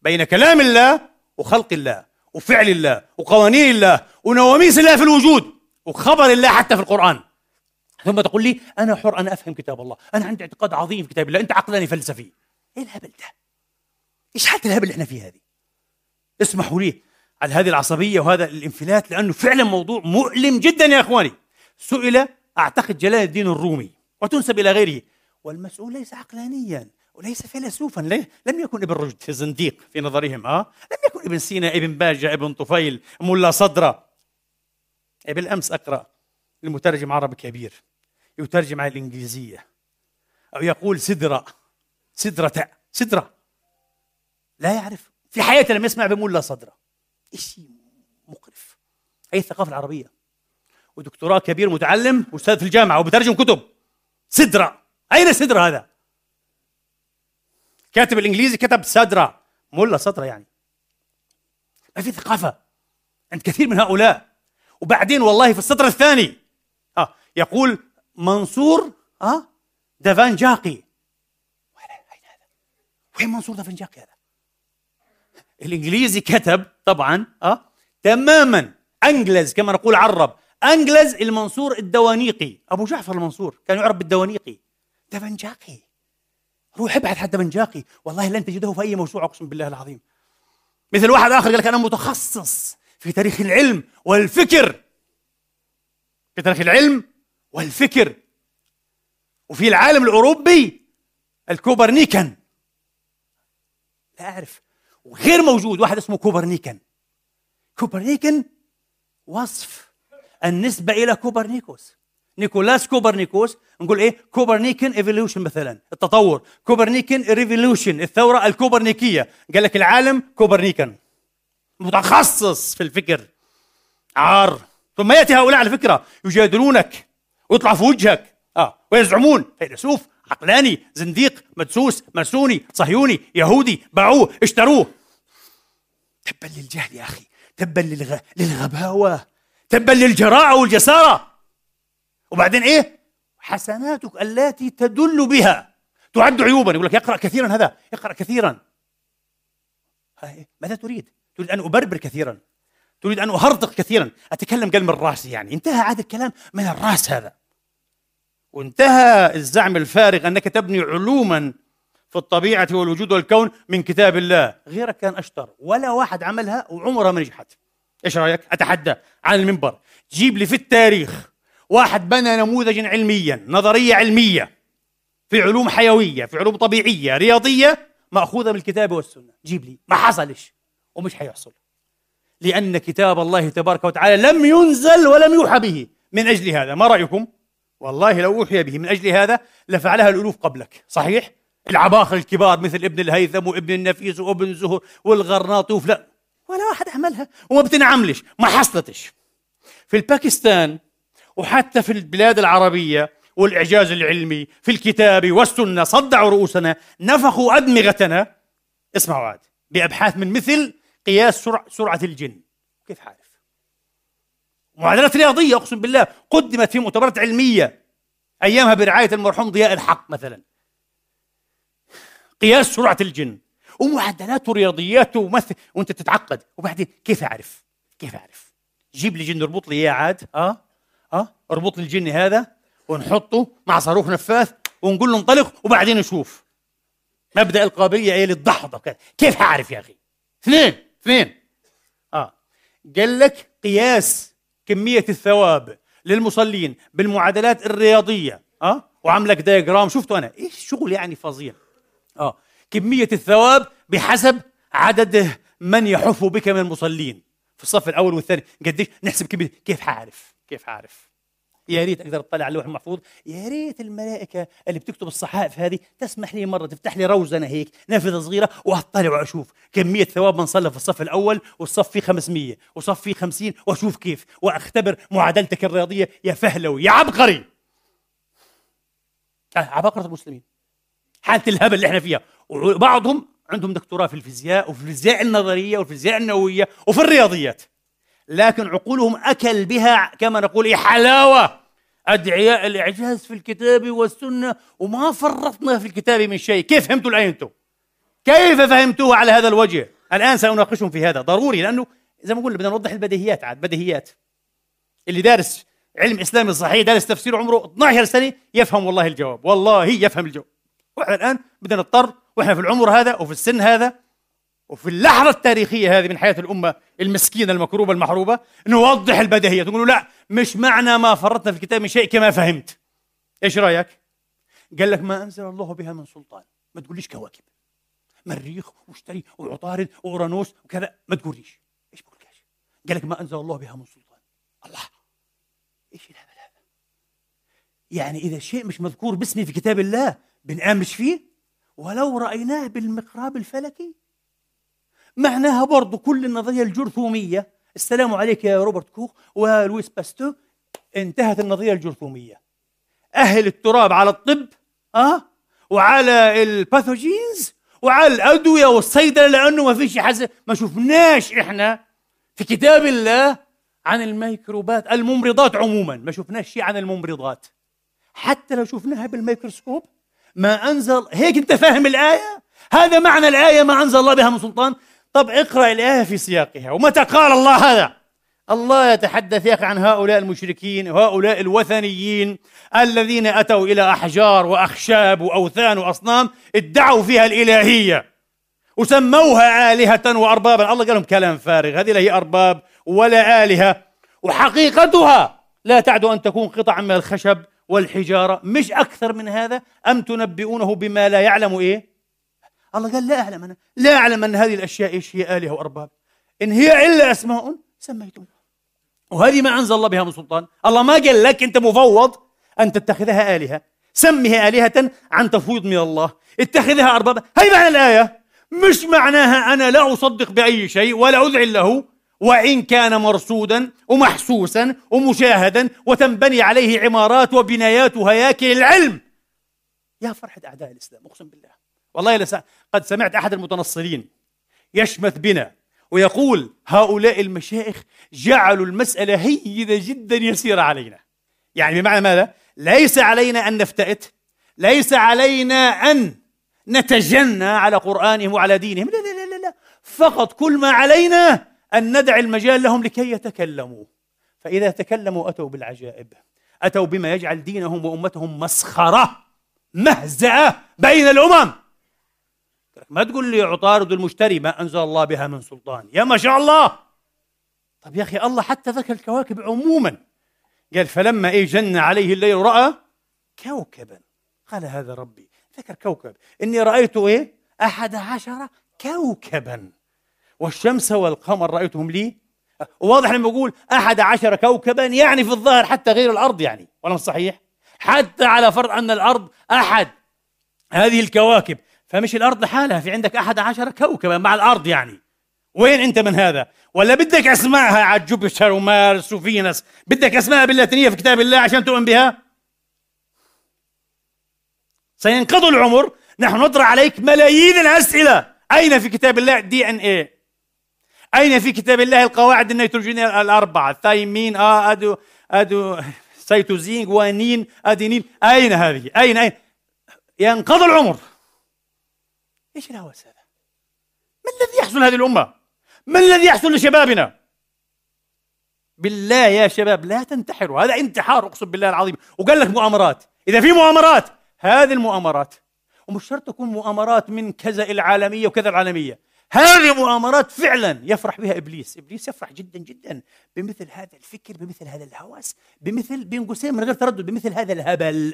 بين كلام الله وخلق الله وفعل الله وقوانين الله ونواميس الله في الوجود وخبر الله حتى في القرآن. ثم تقول لي أنا حر أنا أفهم كتاب الله أنا عندي اعتقاد عظيم في كتاب الله أنت عقلاني فلسفي. إيه الهبل ده؟ إيش حالة الهبل اللي إحنا فيه هذه؟ اسمحوا لي على هذه العصبية وهذا الانفلات لأنه فعلا موضوع مؤلم جدا يا إخواني. سئل أعتقد جلال الدين الرومي وتنسب إلى غيره. والمسؤول ليس عقلانيا وليس فيلسوفا لم يكن ابن رشد زنديق في نظرهم آه لم يكن ابن سينا ابن باجة ابن طفيل ملا صدرة. بالأمس أقرأ المترجم عربي كبير. يترجم على الإنجليزية. أو يقول سدرة. سدرة. سدرة. لا يعرف. في حياته لم يسمع بملا صدرة. شيء مقرف. هي الثقافة العربية. ودكتوراه كبير متعلم واستاذ في الجامعة وبترجم كتب. سدرة. أين سدرة هذا؟ كاتب الإنجليزي كتب سدرة. ملا سطرة يعني. ما في ثقافة. عند كثير من هؤلاء. وبعدين والله في السطر الثاني. آه يقول منصور آه دافنجاقي وين هذا؟ وين منصور دافنجاقي هذا؟ الإنجليزي كتب طبعا آه تماما. أنجلز كما نقول عرب. أنجلز المنصور الدوانيقي. أبو جعفر المنصور كان يعرف بالدوانيقي. دافنجاقي روح ابحث حتى بنجاقي والله لن تجده في أي موسوعة أقسم بالله العظيم. مثل واحد آخر قال لك أنا متخصص في تاريخ العلم والفكر. في تاريخ العلم والفكر. وفي العالم الأوروبي ال Copernican. لا أعرف. وغير موجود واحد اسمه Copernican. Copernican وصف النسبة إلى كوبرنيكوس. نيكولاس كوبرنيكوس نقول إيه؟ Copernican evolution مثلا التطور. Copernican revolution الثورة الكوبرنيكية. قال لك العالم Copernican متخصص في الفكر. عار. ثم يأتي هؤلاء على فكرة يجادلونك. ويطلع في وجهك. آه. ويزعمون. فيلسوف عقلاني زنديق مدسوس ماسوني صهيوني يهودي باعوه اشتروه. تبا للجهل يا أخي. تبا للغ... للغباوة. تبا للجراءه والجسارة. وبعدين إيه؟ حسناتك التي تدل بها. تعد عيوبا. يقول لك يقرأ كثيرا هذا. يقرأ كثيرا. ماذا تريد؟ تريد أن أبربر كثيرا. تريد أن أهرطق كثيرا. أتكلم قلم الرأس يعني. انتهى عاد الكلام من الرأس هذا. وانتهى الزعم الفارغ أنك تبني علوما في الطبيعة والوجود والكون من كتاب الله. غيرك كان أشطر. ولا واحد عملها وعمرها ما نجحت. إيش رأيك؟ أتحدى. عن المنبر. جيب لي في التاريخ واحد بنى نموذجا علميا نظرية علمية في علوم حيوية في علوم طبيعية رياضية مأخوذة من الكتاب والسنة. جيب لي. ما حصلش. ومش حيحصل. لأن كتاب الله تبارك وتعالى لم ينزل ولم يوحى به. من أجل هذا ما رأيكم؟ والله لو أوحي به من أجل هذا لفعلها الألوف قبلك. صحيح؟ العباقرة الكبار مثل ابن الهيثم وابن النفيس وابن زهر والغرناطوف. لا. ولا واحد عملها. وما بتنعملش ما حصلتش. في الباكستان وحتى في البلاد العربية والإعجاز العلمي في الكتاب والسنة صدعوا رؤوسنا نفخوا أدمغتنا. اسمعوا عاد بأبحاث من مثل قياس سرعة, سرعة الجن. كيف عارف معادلات رياضية أقسم بالله قدمت في مؤتمرات علمية أيامها برعاية المرحوم ضياء الحق مثلا. قياس سرعة الجن. ومعدلات ورياضيات ومثل وأنت تتعقد. وبعدين كيف أعرف؟ كيف أعرف؟ جيب لي جن اربط لي إياه عاد. آه؟ آه؟ اربط لي الجن هذا ونحطه مع صاروخ نفاث ونقول له انطلق وبعدين نشوف. مبدأ القابلية هي للدحضه كيف أعرف يا أخي؟ اثنين. اثنين. آه. قال لك قياس كمية الثواب للمصلين بالمعادلات الرياضية. آه. وعمل لك دايجرام. شفته أنا. إيش شغل يعني فظيع. آه. كمية الثواب بحسب عدد من يحف بك من المصلين. في الصف الأول والثاني. قديش؟ نحسب كمية. كيف حعرف؟ كيف حعرف؟ يا ريت أقدر اطلع على اللوح المحفوظ. يا ريت الملائكة اللي بتكتب الصحائف هذه تسمح لي مرة تفتح لي روزنه هيك نافذة صغيرة وأطلع وأشوف. كمية ثواب من صلى في الصف الأول والصف فيه 500 وصف فيه 50 وأشوف كيف. وأختبر معادلتك الرياضية يا فهلوي يا عبقري. عباقره المسلمين. حالة الهبل اللي إحنا فيها. وبعضهم عندهم دكتوراه في الفيزياء وفي الفيزياء النظرية وفي الفيزياء النووية وفي الرياضيات. لكن عقولهم أكل بها كما نقول إيه حلاوة. أدعياء الإعجاز في الكتاب والسنة وما فرطنا في الكتاب من شيء. كيف فهمتوا الآية أنتم؟ كيف فهمتوه على هذا الوجه؟ الآن سأناقشهم في هذا. ضروري لأنه زي ما قلنا بدنا نوضح البديهيات عاد بديهيات. اللي دارس علم إسلامي صحيح دارس تفسير عمره 12 سنة يفهم والله الجواب. والله يفهم الجواب. وإحنا الآن بدنا نضطر وإحنا في العمر هذا وفي السن هذا وفي اللحظة التاريخية هذه من حياة الأمة المسكينة المكروبة المحروبة نوضح البديهية. تقولوا لا مش معنى ما فرطنا في الكتاب من شيء كما فهمت. إيش رأيك؟ قال لك ما أنزل الله بها من سلطان. ما تقوليش كواكب. مريخ واشتري وعطارد وأورانوس وكذا ما تقوليش. إيش بقولكاش قال لك ما أنزل الله بها من سلطان. الله. إيش الهبل هذا؟ يعني إذا شيء مش مذكور باسمي في كتاب الله بنآمنش فيه؟ ولو رأيناه بالمقراب الفلكي. معناها برضو كل النظرية الجرثومية. السلام عليك يا روبرت كوخ ولويس باستور. انتهت النظرية الجرثومية. أهيل التراب على الطب أه؟ وعلى ال pathogens وعلى الأدوية والصيدلة لأنه ما فيش حاجة ما شفناش إحنا في كتاب الله عن الميكروبات الممرضات عموما. ما شفناش شيء عن الممرضات. حتى لو شفناها بالميكروسكوب ما أنزل هيك أنت فاهم الآية؟ هذا معنى الآية ما أنزل الله بها من سلطان؟ طب اقرأ الآية في سياقها. ومتى قال الله هذا؟ الله يتحدث يا أخي عن هؤلاء المشركين وهؤلاء الوثنيين الذين أتوا إلى أحجار وأخشاب وأوثان وأصنام ادعوا فيها الإلهية. وسموها آلهة وأربابا. الله قال لهم كلام فارغ. هذه لا هي أرباب ولا آلهة. وحقيقتها لا تعد أن تكون قطعا من الخشب والحجارة. مش أكثر من هذا؟ أم تنبئونه بما لا يعلم إيه؟ الله قال لا أعلم أنا لا أعلم أن هذه الأشياء إيش هي آلهة وأرباب. إن هي إلا أسماء سميتم وهذه ما أنزل الله بها من سلطان. الله ما قال لك أنت مفوض أن تتخذها آلهة. سمها آلهة عن تفويض من الله. اتخذها أربابا. هي معنى الآية. مش معناها أنا لا أصدق بأي شيء ولا أذعن له. وإن كان مرصودا ومحسوسا ومشاهدا وتنبني عليه عمارات وبنايات وهياكل العلم. يا فرحة أعداء الإسلام أقسم بالله. والله لسا قد سمعت أحد المتنصرين يشمت بنا ويقول هؤلاء المشايخ جعلوا المسألة هينة جدا يسيرة علينا. يعني بمعنى ماذا؟ ليس علينا أن نفتئت ليس علينا أن نتجنى على قرآنهم وعلى دينهم. لا لا لا لا فقط كل ما علينا أن ندع المجال لهم لكي يتكلموا. فإذا تكلموا أتوا بالعجائب أتوا بما يجعل دينهم وأمتهم مسخرة مهزأة بين الأمم. ما تقول لي عطارد المشتري ما أنزل الله بها من سلطان؟ يا ما شاء الله! طب يا أخي الله حتى ذكر الكواكب عموما. قال فلما إيه جن عليه الليل رأى كوكبا. قال هذا ربي ذكر كوكب. إني رأيت إيه؟ أحد عشر كوكبا. والشمس والقمر رأيتهم لي. واضح لما يقول أحد عشر كوكبا يعني في الظاهر حتى غير الأرض يعني ولا صحيح؟ حتى على فرض أن الأرض أحد. هذه الكواكب فمش الأرض لحالها. في عندك أحد عشر كوكبا مع الأرض يعني. وين أنت من هذا؟ ولا بدك أسمائها على جوبيتر ومارس وفينس. بدك أسمائها باللاتينية في كتاب الله عشان تؤمن بها؟ سينقضي العمر. نحن نطرح عليك ملايين الأسئلة. أين في كتاب الله دي إن إيه؟ أين في كتاب الله القواعد النيتروجينية الأربعة؟ ثايمين آه أدو أدو سيتوزين جوانين أدينين. أين هذه؟ أين أين؟ ينقضي العمر. إيش الهوس هذا؟ ما الذي يحصل هذه الأمة؟ ما الذي يحصل لشبابنا؟ بالله يا شباب لا تنتحروا. هذا انتحار أقسم بالله العظيم. وقال لك مؤامرات. إذا في مؤامرات هذه المؤامرات. ومش شرط تكون مؤامرات من كذا العالمية وكذا العالمية. هذه مؤامرات فعلا يفرح بها إبليس. إبليس يفرح جدا جدا بمثل هذا الفكر بمثل هذا الهوس بمثل بين قوسين من غير تردد بمثل هذا الهبل.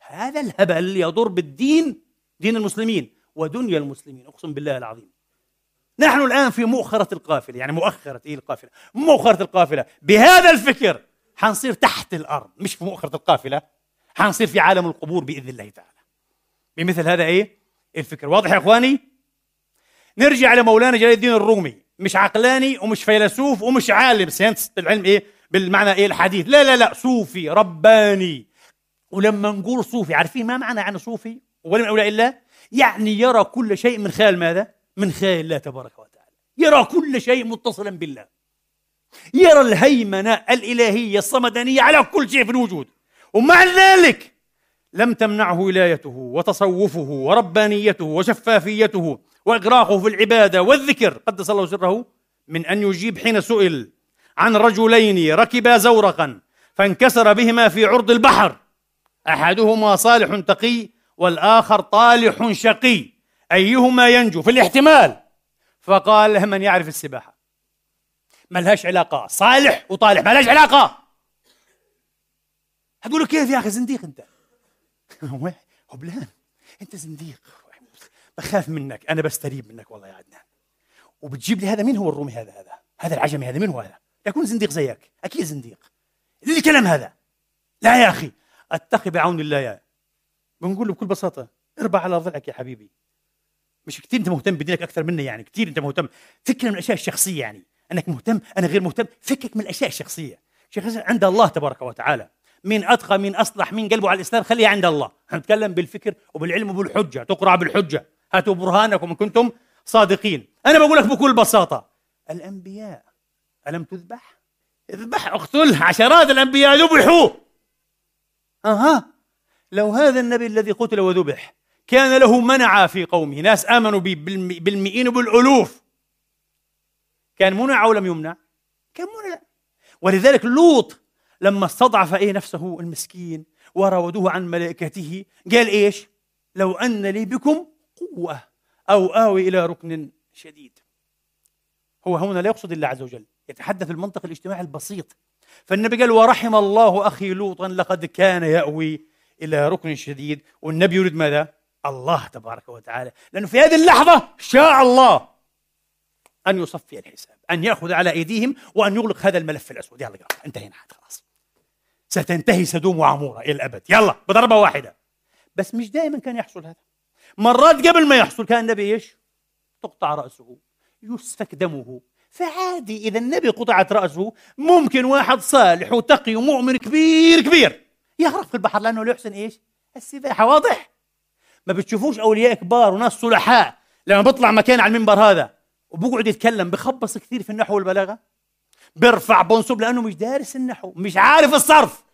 هذا الهبل يضر بالدين دين المسلمين. ودنيا المسلمين أقسم بالله العظيم. نحن الآن في مؤخرة القافلة يعني مؤخرة إيه القافلة؟ مؤخرة القافلة. بهذا الفكر حنصير تحت الأرض مش في مؤخرة القافلة حنصير في عالم القبور بإذن الله تعالى. بمثل هذا إيه؟ الفكر. واضح يا إخواني؟ نرجع لمولانا جلال الدين الرومي مش عقلاني ومش فيلسوف ومش عالم. سينس العلم إيه؟ بالمعنى إيه؟ الحديث. لا لا لا صوفي رباني. ولما نقول صوفي عارفين ما معنى عن صوفي؟ ولم اولى الا يعني يرى كل شيء من خلال ماذا؟ من خلال الله تبارك وتعالى. يرى كل شيء متصلا بالله. يرى الهيمنة الإلهية الصمدانية على كل شيء في الوجود. ومع ذلك لم تمنعه ولايته وتصوفه وربانيته وشفافيته وإغراقه في العبادة والذكر. قدس الله سره من أن يجيب حين سئل عن رجلين ركبا زورقا فانكسر بهما في عرض البحر. أحدهما صالح تقي والآخر طالح شقي. أيهما ينجو؟ في الاحتمال. فقال له من يعرف السباحة؟ ما لهاش علاقة. صالح وطالح ما لهاش علاقة. هتقول كيف يا أخي؟ زنديق أنت. هبلان أنت زنديق. بخاف منك. أنا بستريب منك والله يا عدنان. وبتجيب لي هذا؟ مين هو الرومي هذا؟ هذا هذا العجمي هذا مين هو هذا؟ يكون زنديق زيك. أكيد زنديق. اللي الكلام هذا؟ لا يا أخي. أتقي بعون الله يا بنقول له بكل بساطة أربع على ضلعك يا حبيبي. مش كثير أنت مهتم بدينك أكثر مني يعني كثير أنت مهتم. فكر من الأشياء الشخصية يعني. أنك مهتم أنا غير مهتم. فكك من الأشياء الشخصية. شيخ عند الله تبارك وتعالى. مين أتقى مين أصلح مين قلبه على الإسلام خليها عند الله. نتكلم بالفكر وبالعلم وبالحجة. تقرأ بالحجة. هاتوا برهانكم إن كنتم صادقين. أنا بقول لك بكل بساطة. الأنبياء ألم تذبح؟ اذبح اقتل عشرات الأنبياء ذبحوا. أها. لو هذا النبي الذي قتل وذبح كان له منع في قومه ناس آمنوا بالمئين وبالألوف. كان منع أو لم يمنع؟ كان منع. ولذلك لوط لما استضعف إيه نفسه المسكين وراودوه عن ملائكته قال إيش؟ لو أن لي بكم قوة أو آوي إلى ركن شديد. هو هنا لا يقصد الله عز وجل يتحدث المنطق الاجتماعي البسيط. فالنبي قال ورحم الله أخي لوطا لقد كان يأوي إلى ركن شديد. والنبي يريد ماذا؟ الله تبارك وتعالى. لأنه في هذه اللحظة شاء الله أن يصفي الحساب أن يأخذ على أيديهم وأن يغلق هذا الملف الأسود. يلا انتهينا خلاص. ستنتهي سدوم وعمورة إلى الأبد. يلا بضربة واحدة. بس مش دائما كان يحصل هذا. مرات قبل ما يحصل كان النبي إيش؟ تقطع رأسه يسفك دمه فعادي إذا النبي قطعت رأسه ممكن واحد صالح وتقي ومؤمن كبير كبير. يغرق في البحر لأنه لا يحسن إيش؟ السباحة واضح؟ ما بتشوفوش أولياء كبار وناس صلحاء لما بيطلع مكان على المنبر هذا وبقعد يتكلم بخبص كثير في النحو والبلاغة؟ بيرفع بنصب لأنه مش دارس النحو مش عارف الصرف.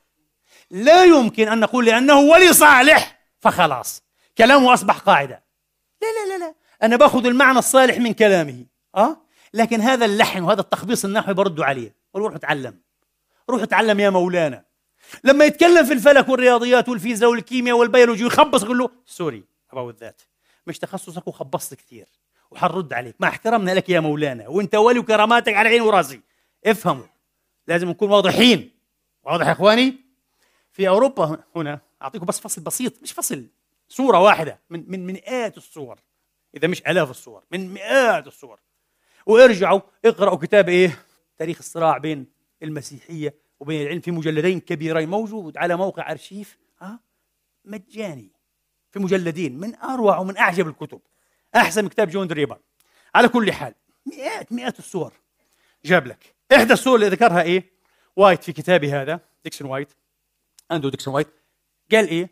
لا يمكن أن نقول لأنه ولي صالح فخلاص. كلامه أصبح قاعدة. لا لا لا لا. أنا باخذ المعنى الصالح من كلامه. أه؟ لكن هذا اللحن وهذا التخبيص النحوي بردوا عليه. روح اتعلم. روح اتعلم يا مولانا. لما يتكلم في الفلك والرياضيات والفيزياء والكيمياء والبيولوجي ويخبص يقول له sorry أبو الذات مش تخصصك وخبصت كثير وحنرد عليك. مع احترامنا لك يا مولانا وأنت ولي وكراماتك على عيني وراسي. افهموا لازم نكون واضحين. واضح يا إخواني؟ في أوروبا هنا أعطيكم بس فصل بسيط مش فصل صورة واحدة من من مئات الصور. إذا مش آلاف الصور من مئات الصور. وارجعوا اقرأوا كتاب إيه؟ تاريخ الصراع بين المسيحية وبين العلم في مجلدين كبيرين موجود على موقع أرشيف ها مجاني. في مجلدين من أروع ومن أعجب الكتب. أحسن كتاب جون دريبر. على كل حال مئات مئات الصور. جاب لك. إحدى الصور اللي ذكرها إيه؟ وايت في كتابه هذا. ديكسون وايت. أندرو ديكسون وايت. قال إيه؟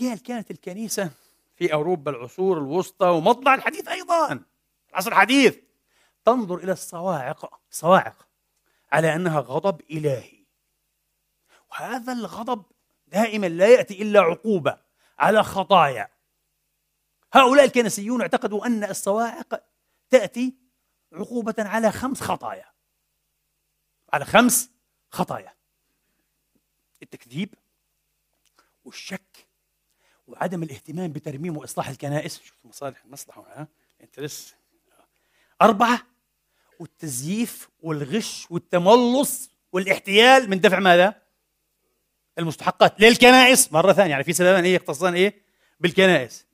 قال كانت الكنيسة في أوروبا العصور الوسطى ومطلع الحديث أيضا. العصر الحديث. تنظر إلى الصواعق صواعق على أنها غضب إلهي. وهذا الغضب دائما لا يأتي إلا عقوبة على خطايا. هؤلاء الكنسيون اعتقدوا أن الصواعق تأتي عقوبة على خمس خطايا. على خمس خطايا. التكذيب والشك وعدم الاهتمام بترميم وإصلاح الكنائس. شوف مصالح المصلحة ها انت لسه أربعة والتزييف والغش والتملص والاحتيال. من دفع ماذا؟ المستحقات للكنائس. مرة ثانية يعني في سببان إيه؟ يختصان إيه؟ بالكنائس.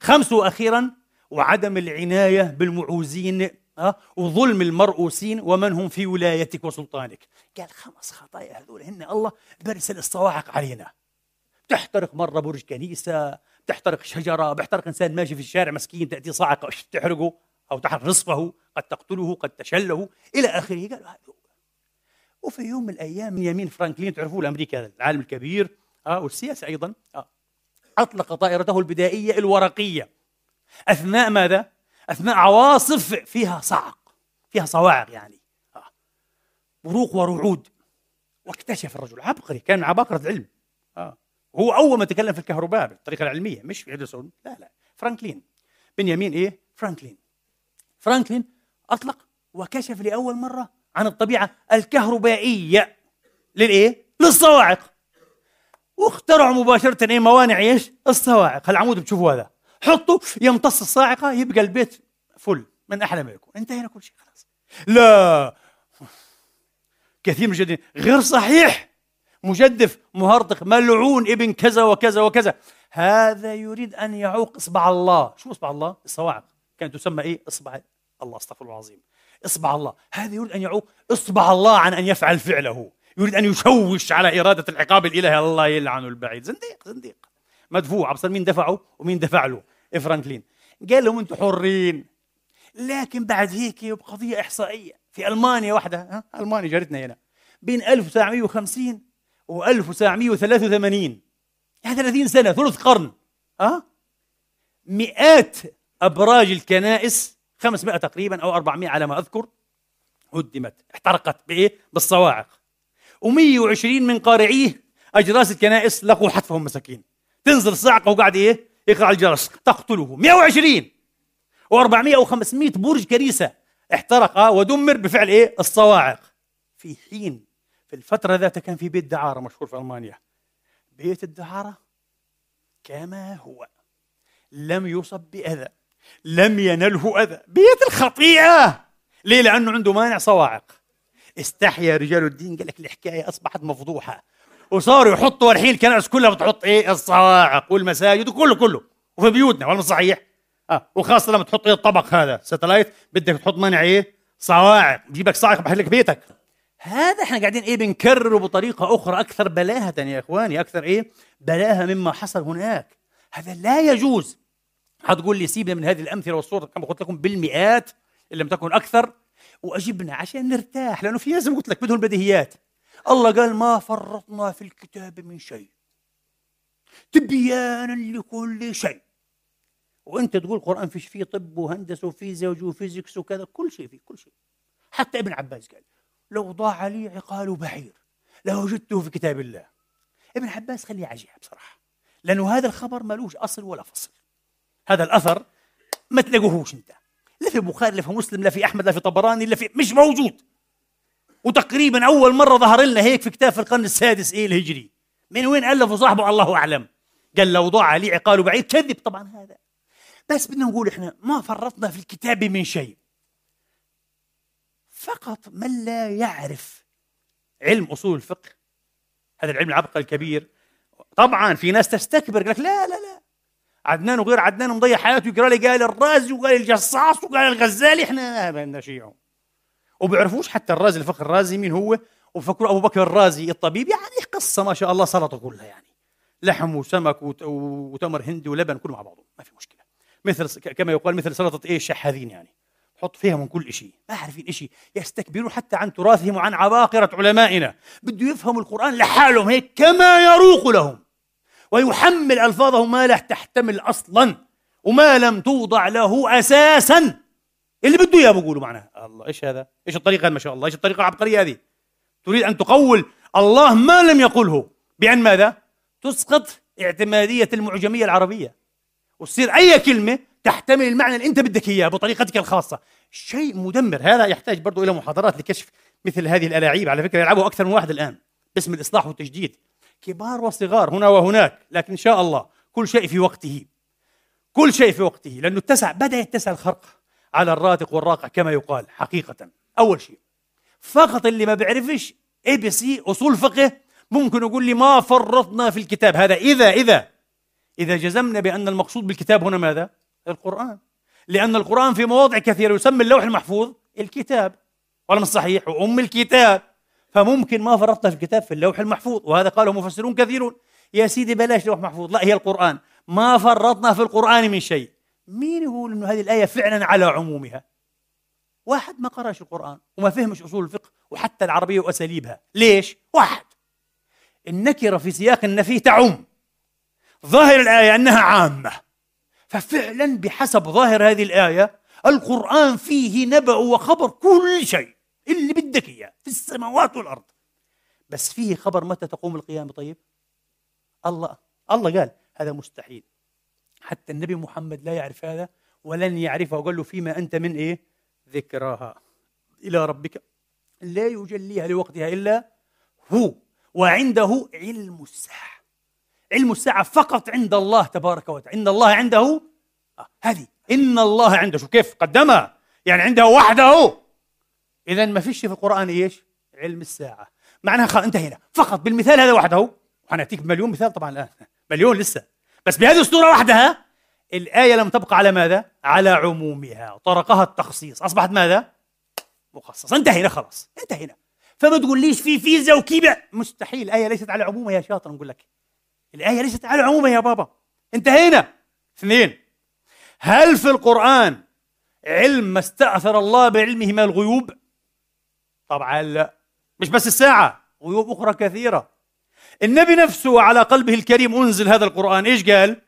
خمس وأخيرا وعدم العناية بالمعوزين أه؟ وظلم المرؤوسين ومن هم في ولايتك وسلطانك. قال خمس خطايا هذول هن الله برسل الصواعق علينا. تحترق مرة برج كنيسة تحترق شجرة بيحترق إنسان ماشي في الشارع مسكين تأتي صاعقة تحرقه؟ أو تحرق نصفه قد تقتله قد تشله إلى آخره. قالوا وفي يوم من الأيام بنيامين فرانكلين تعرفوه الأمريكي العالم الكبير آه والسياسة أيضا آه أطلق طائرته البدائية الورقية أثناء ماذا؟ أثناء عواصف فيها صعق فيها صواعق يعني آه. بروق ورعود واكتشف الرجل عبقري كان من عباقرة العلم آه. هو أول ما تكلم في الكهرباء بالطريقة العلمية مش في إديسون لا لا فرانكلين بنيامين إيه؟ فرانكلين فرانكلين أطلق وكشف لأول مرة عن الطبيعة الكهربائية. للإيه؟ للصواعق. واخترعوا مباشرة إيه؟ موانع إيش؟ الصواعق. العمود بتشوفوا هذا؟ حطوا يمتص الصاعقة يبقى البيت فل من أحلى ما يكون. انتهينا كل شيء خلاص. لا. كثير من الجديد غير صحيح. مجدف مهرطق ملعون ابن كذا وكذا وكذا. هذا يريد أن يعوق إصبع الله. شو إصبع الله؟ الصواعق. كانت تسمى إيه؟ إصبع الله أستغفر الله العظيم. إصبع الله. هذا يريد أن يعوق إصبع الله عن أن يفعل فعله. يريد أن يشوش على إرادة العقاب الإلهي. الله يلعنه البعيد. زنديق زنديق. مدفوع. أبصر مين دفعه ومين دفع له؟ فرانكلين قال لهم أنتم حرين. لكن بعد هيك بقضية إحصائية. في ألمانيا واحدة ها؟ ألمانيا جارتنا هنا. بين 1950 و 1983 يعني 30 سنة ثلث قرن. ها؟ مئات أبراج الكنائس 500 تقريبا أو 400 على ما أذكر هدمت احترقت بإيه؟ بالصواعق. و120 من قارعيه أجراس الكنائس لقوا حتفهم مساكين. تنزل الصاعقة وقاعد إيه؟ يقرع الجرس. تقتله. 120 و400 أو 500 برج كنيسة احترق ودمر بفعل إيه؟ الصواعق. في حين في الفترة ذاتها كان في بيت دعارة مشهور في ألمانيا. بيت الدعارة كما هو. لم يصب بأذى. لم ينله أذى. بيت الخطيئة. ليه؟ لأنه عنده مانع صواعق. استحيا رجال الدين قال لك الحكاية أصبحت مفضوحة. وصاروا يحطوا الحين الكنائس كلها بتحط إيه؟ الصواعق والمساجد وكله كله. وفي بيوتنا ولا صحيح؟ آه وخاصة لما تحط إيه؟ الطبق هذا ساتلايت بدك تحط مانع إيه؟ صواعق. بجيب لك صاعق بحل لك بيتك. هذا إحنا قاعدين إيه؟ بنكرره بطريقة أخرى أكثر بلاهة يا إخواني أكثر إيه؟ بلاهة مما حصل هناك. هذا لا يجوز. حتقول لي سيبنا من هذه الأمثلة والصور كما قلت لكم بالمئات إن لم تكن أكثر. وأجبنا عشان نرتاح لأنه في ناس قلت لك بدهم البديهيات الله قال ما فرطنا في الكتاب من شيء. تبيانا لكل شيء. وأنت تقول القرآن فيش فيه طب وهندسة وفيزياء وجوفيزيكس وكذا كل شيء فيه كل شيء. حتى ابن عباس قال لو ضاع لي عقال بعير لوجدته في كتاب الله. ابن عباس خليه عجيب بصراحة لأنه هذا الخبر ملوش أصل ولا فصل. هذا الأثر ما تلاقوهوش أنت. لا في بخاري لا في مسلم لا في أحمد لا في طبراني لا في مش موجود. وتقريبا أول مرة ظهر لنا هيك في كتاب في القرن السادس إيه الهجري. من وين ألفه صاحبه؟ الله أعلم. قال لو ضاع علي عقال بعيد. كذب طبعا هذا. بس بدنا نقول إحنا ما فرطنا في الكتاب من شيء. فقط من لا يعرف علم أصول الفقه هذا العلم العبقري الكبير. طبعا في ناس تستكبر لك لا لا لا. عدنان وغير عدنان مضيع حياته يقرا لي قال الرازي وقال الجصاص وقال الغزالي إحنا بدنا شيعهم وبيعرفوش حتى الرازي الفقه الرازي مين هو؟ وفكروا أبو بكر الرازي الطبيب يعني قصة ما شاء الله سلطة كلها يعني. لحم وسمك وتمر هندي ولبن كله مع بعضه ما في مشكلة. مثل كما يقال مثل سلطة إيه؟ الشحاذين يعني. حط فيها من كل شيء ما عارفين شيء يستكبرون حتى عن تراثهم وعن عباقرة علمائنا. بده يفهموا القرآن لحالهم هيك كما يروق لهم. ويحمل ألفاظه ما لا تحتمل أصلا وما لم توضع له أساسا. اللي بده إياه بقولوا معناها الله إيش هذا؟ إيش الطريقة ما شاء الله؟ إيش الطريقة العبقرية هذه؟ تريد أن تقول الله ما لم يقله بأن ماذا؟ تسقط اعتمادية المعجمية العربية. وتصير أي كلمة تحتمل المعنى اللي أنت بدك إياه بطريقتك الخاصة. شيء مدمر. هذا يحتاج برضو إلى محاضرات لكشف مثل هذه الألاعيب. على فكرة يلعبوا أكثر من واحد الآن باسم الإصلاح والتجديد. كبار وصغار هنا وهناك لكن إن شاء الله كل شيء في وقته. كل شيء في وقته لأنه اتسع بدأ يتسع الخرق على الراتق والراقع كما يقال حقيقة. أول شيء فقط اللي ما بيعرفش ABC أصول فقه ممكن يقول لي ما فرطنا في الكتاب هذا. إذا إذا إذا جزمنا بأن المقصود بالكتاب هنا ماذا؟ القرآن. لأن القرآن في مواضع كثيرة يسمى اللوح المحفوظ الكتاب. ولا مش صحيح وام الكتاب. فممكن ما فرطنا في الكتاب في اللوح المحفوظ وهذا قاله مفسرون كثيرون. يا سيدي بلاش لوح محفوظ لا هي القرآن. ما فرطنا في القرآن من شيء. مين يقول إنه هذه الآية فعلا على عمومها؟ واحد ما قراش القرآن وما فهمش أصول الفقه وحتى العربية وأساليبها. ليش؟ واحد. النكرة في سياق النفي تعم. ظاهر الآية أنها عامة. ففعلا بحسب ظاهر هذه الآية القرآن فيه نبأ وخبر كل شيء. اللي بدك إياه. في السماوات والأرض. بس فيه خبر متى تقوم القيامة طيب؟ الله. الله قال هذا مستحيل. حتى النبي محمد لا يعرف هذا ولن يعرفه. وقال له فيما أنت من إيه؟ ذكراها. إلى ربك. لا يجليها لوقتها إلا هو. وعنده علم الساعة. علم الساعة فقط عند الله تبارك وتعالى. إن الله عنده؟ آه هذه. إن الله عنده. شو كيف قدمها. يعني عنده وحده. إذا ما فيش في القرآن إيش؟ علم الساعة. معناها خلاص انتهينا. فقط بالمثال هذا وحده وحنأتيك بمليون مثال طبعا الآن. مليون لسه. بس بهذه الصورة وحدها الآية لم تبقى على ماذا؟ على عمومها. طرقها التخصيص. أصبحت ماذا؟ مخصصة. انتهينا خلاص. انتهينا. فما تقوليش في فيزياء وكيمياء؟ مستحيل. الآية ليست على عمومها يا شاطر نقول لك. الآية ليست على عمومها يا بابا. انتهينا. اثنين. هل في القرآن علم ما استأثر الله بعلمه من الغيوب؟ طبعا لا. مش بس الساعة غيوب أخرى كثيرة. النبي نفسه على قلبه الكريم أنزل هذا القرآن إيش قال؟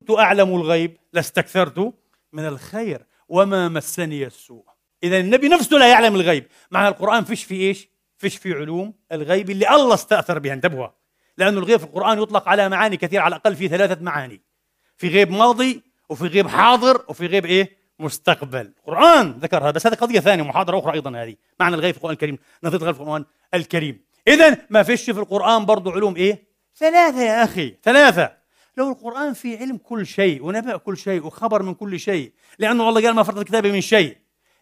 كنت أعلم الغيب لاستكثرت من الخير وما مسني السوء. إذا النبي نفسه لا يعلم الغيب. مع القرآن فيش في إيش؟ فيش في علوم. الغيب اللي الله استأثر بها انتبهوا. لأن الغيب في القرآن يطلق على معاني كثير على الأقل في ثلاثة معاني. في غيب ماضي وفي غيب حاضر وفي غيب إيه؟ مستقبل. القرآن ذكرها بس هذه قضية ثانية محاضرة أخرى أيضا هذه. معنى الغيب في القرآن الكريم. نظرة الغيب في القرآن الكريم. إذا ما فيش في القرآن برضو علوم إيه؟ ثلاثة يا أخي. ثلاثة. لو القرآن في علم كل شيء ونبأ كل شيء وخبر من كل شيء لأنه الله قال ما فرض الكتاب من شيء.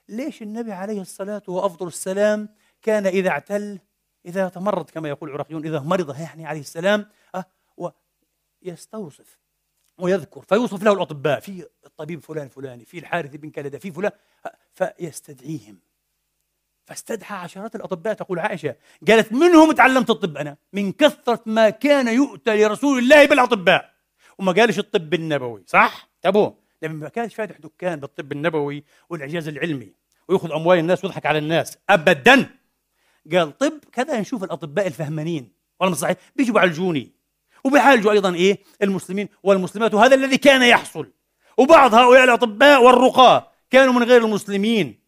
ليش النبي عليه الصلاة وأفضل السلام كان إذا اعتل إذا تمرض كما يقول العراقيون إذا مرض يعني عليه السلام أه ويستوصف. ويذكر فيوصف له الأطباء في الطبيب فلان فلاني في الحارث بن كلدة في فلان فيستدعيهم. فاستدعى عشرات الأطباء تقول عائشة قالت منهم تعلمت الطب أنا؟ من كثرة ما كان يؤتى لرسول الله بالأطباء. وما قالش الطب النبوي صح؟ تابوه لما ما كانش فاتح دكان بالطب النبوي والإعجاز العلمي ويأخذ أموال الناس ويضحك على الناس. ابدا. قال طب كذا نشوف الأطباء الفهمانين. والله صحيح. بيجوا بيعالجوني وبيعالجوا أيضا إيه؟ المسلمين والمسلمات وهذا الذي كان يحصل. وبعض هؤلاء الأطباء والرقاة كانوا من غير المسلمين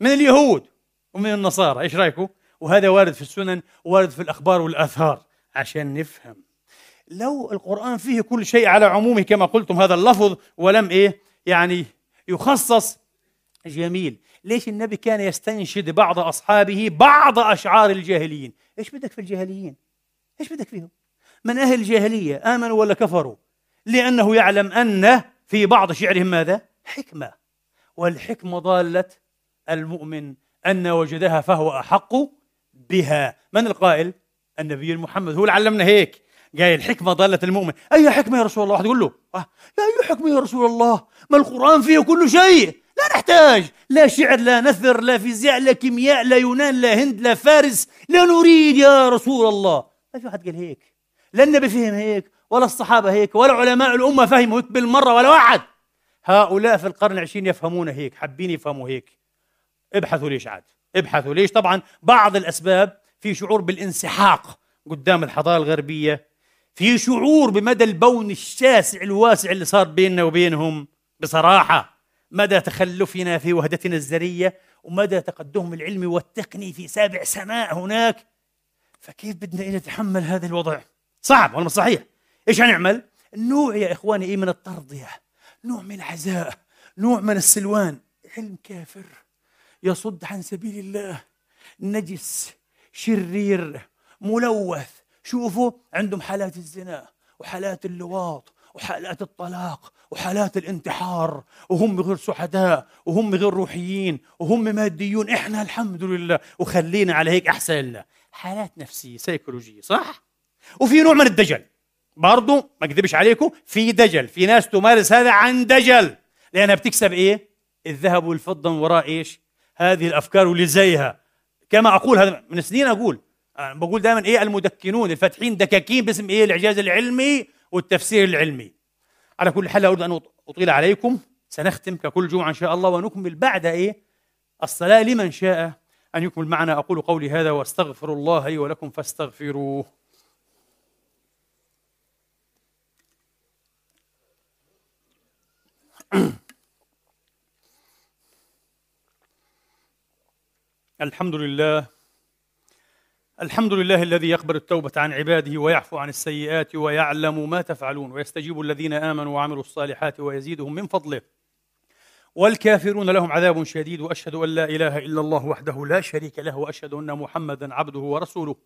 من اليهود ومن النصارى. إيش رأيكم؟ وهذا وارد في السنن وارد في الأخبار والآثار عشان نفهم. لو القرآن فيه كل شيء على عمومه كما قلتم هذا اللفظ ولم إيه؟ يعني يخصص. جميل. ليش النبي كان يستنشد بعض أصحابه بعض أشعار الجاهليين؟ إيش بدك في الجاهليين؟ إيش بدك فيهم؟ من أهل الجاهلية آمنوا ولا كفروا؟ لأنه يعلم أن في بعض شعرهم ماذا؟ حكمة. والحكمة ضالة المؤمن أن وجدها فهو أحق بها. من القائل؟ النبي محمد. هو اللي علمنا هيك. قال الحكمة ضالة المؤمن. أي حكمة يا رسول الله؟ واحد يقول له آه يا أي حكمة يا رسول الله؟ ما القرآن فيه كل شيء. لا نحتاج. لا شعر لا نثر لا فيزياء لا كيمياء لا يونان لا هند لا فارس. لا نريد يا رسول الله. ما في واحد قال هيك؟ لا النبي فهم هيك ولا الصحابة هيك ولا علماء الأمة فهموا هيك بالمرة ولا واحد. هؤلاء في القرن العشرين يفهمون هيك حابين يفهموا هيك. ابحثوا ليش عاد؟ ابحثوا ليش؟ طبعا بعض الأسباب في شعور بالانسحاق قدام الحضارة الغربية في شعور بمدى البون الشاسع الواسع اللي صار بيننا وبينهم. بصراحة مدى تخلفنا في وهدتنا الذرية ومدى تقدمهم العلمي والتقني في سابع سماء هناك. فكيف بدنا نتحمل هذا الوضع؟ صعب ولا صحيح. إيش هنعمل نوع يا إخواني إيه من الترضيه نوع من العزاء نوع من السلوان. علم كافر يصد عن سبيل الله. نجس شرير ملوث. شوفوا عندهم حالات الزنا وحالات اللواط وحالات الطلاق وحالات الانتحار وهم غير سعداء وهم غير روحيين وهم ماديون. إحنا الحمد لله. وخلينا على هيك أحسن لنا حالات نفسية سيكولوجية صح؟ وفي نوع من الدجل. برضو ما اكذبش عليكم في دجل. في ناس تمارس هذا عن دجل. لأنها بتكسب إيه؟ الذهب والفضة من وراء إيش؟ هذه الأفكار واللي زيها كما أقول هذا من سنين أقول. أنا بقول دائما إيه المدكنون الفاتحين دكاكين باسم إيه؟ الإعجاز العلمي والتفسير العلمي. على كل حال أريد أن أطيل عليكم. سنختم ككل جمعة إن شاء الله ونكمل بعد إيه؟ الصلاة لمن شاء. أن يكمل معنا أقول قولي هذا واستغفر الله لي ولكم فاستغفروه. الحمد لله. الحمد لله الذي يقبل التوبة عن عباده ويعفو عن السيئات ويعلم ما تفعلون ويستجيب الذين آمنوا وعملوا الصالحات ويزيدهم من فضله. والكافرون لهم عذاب شديد وأشهد أن لا إله إلا الله وحده لا شريك له وأشهد أن محمدا عبده ورسوله.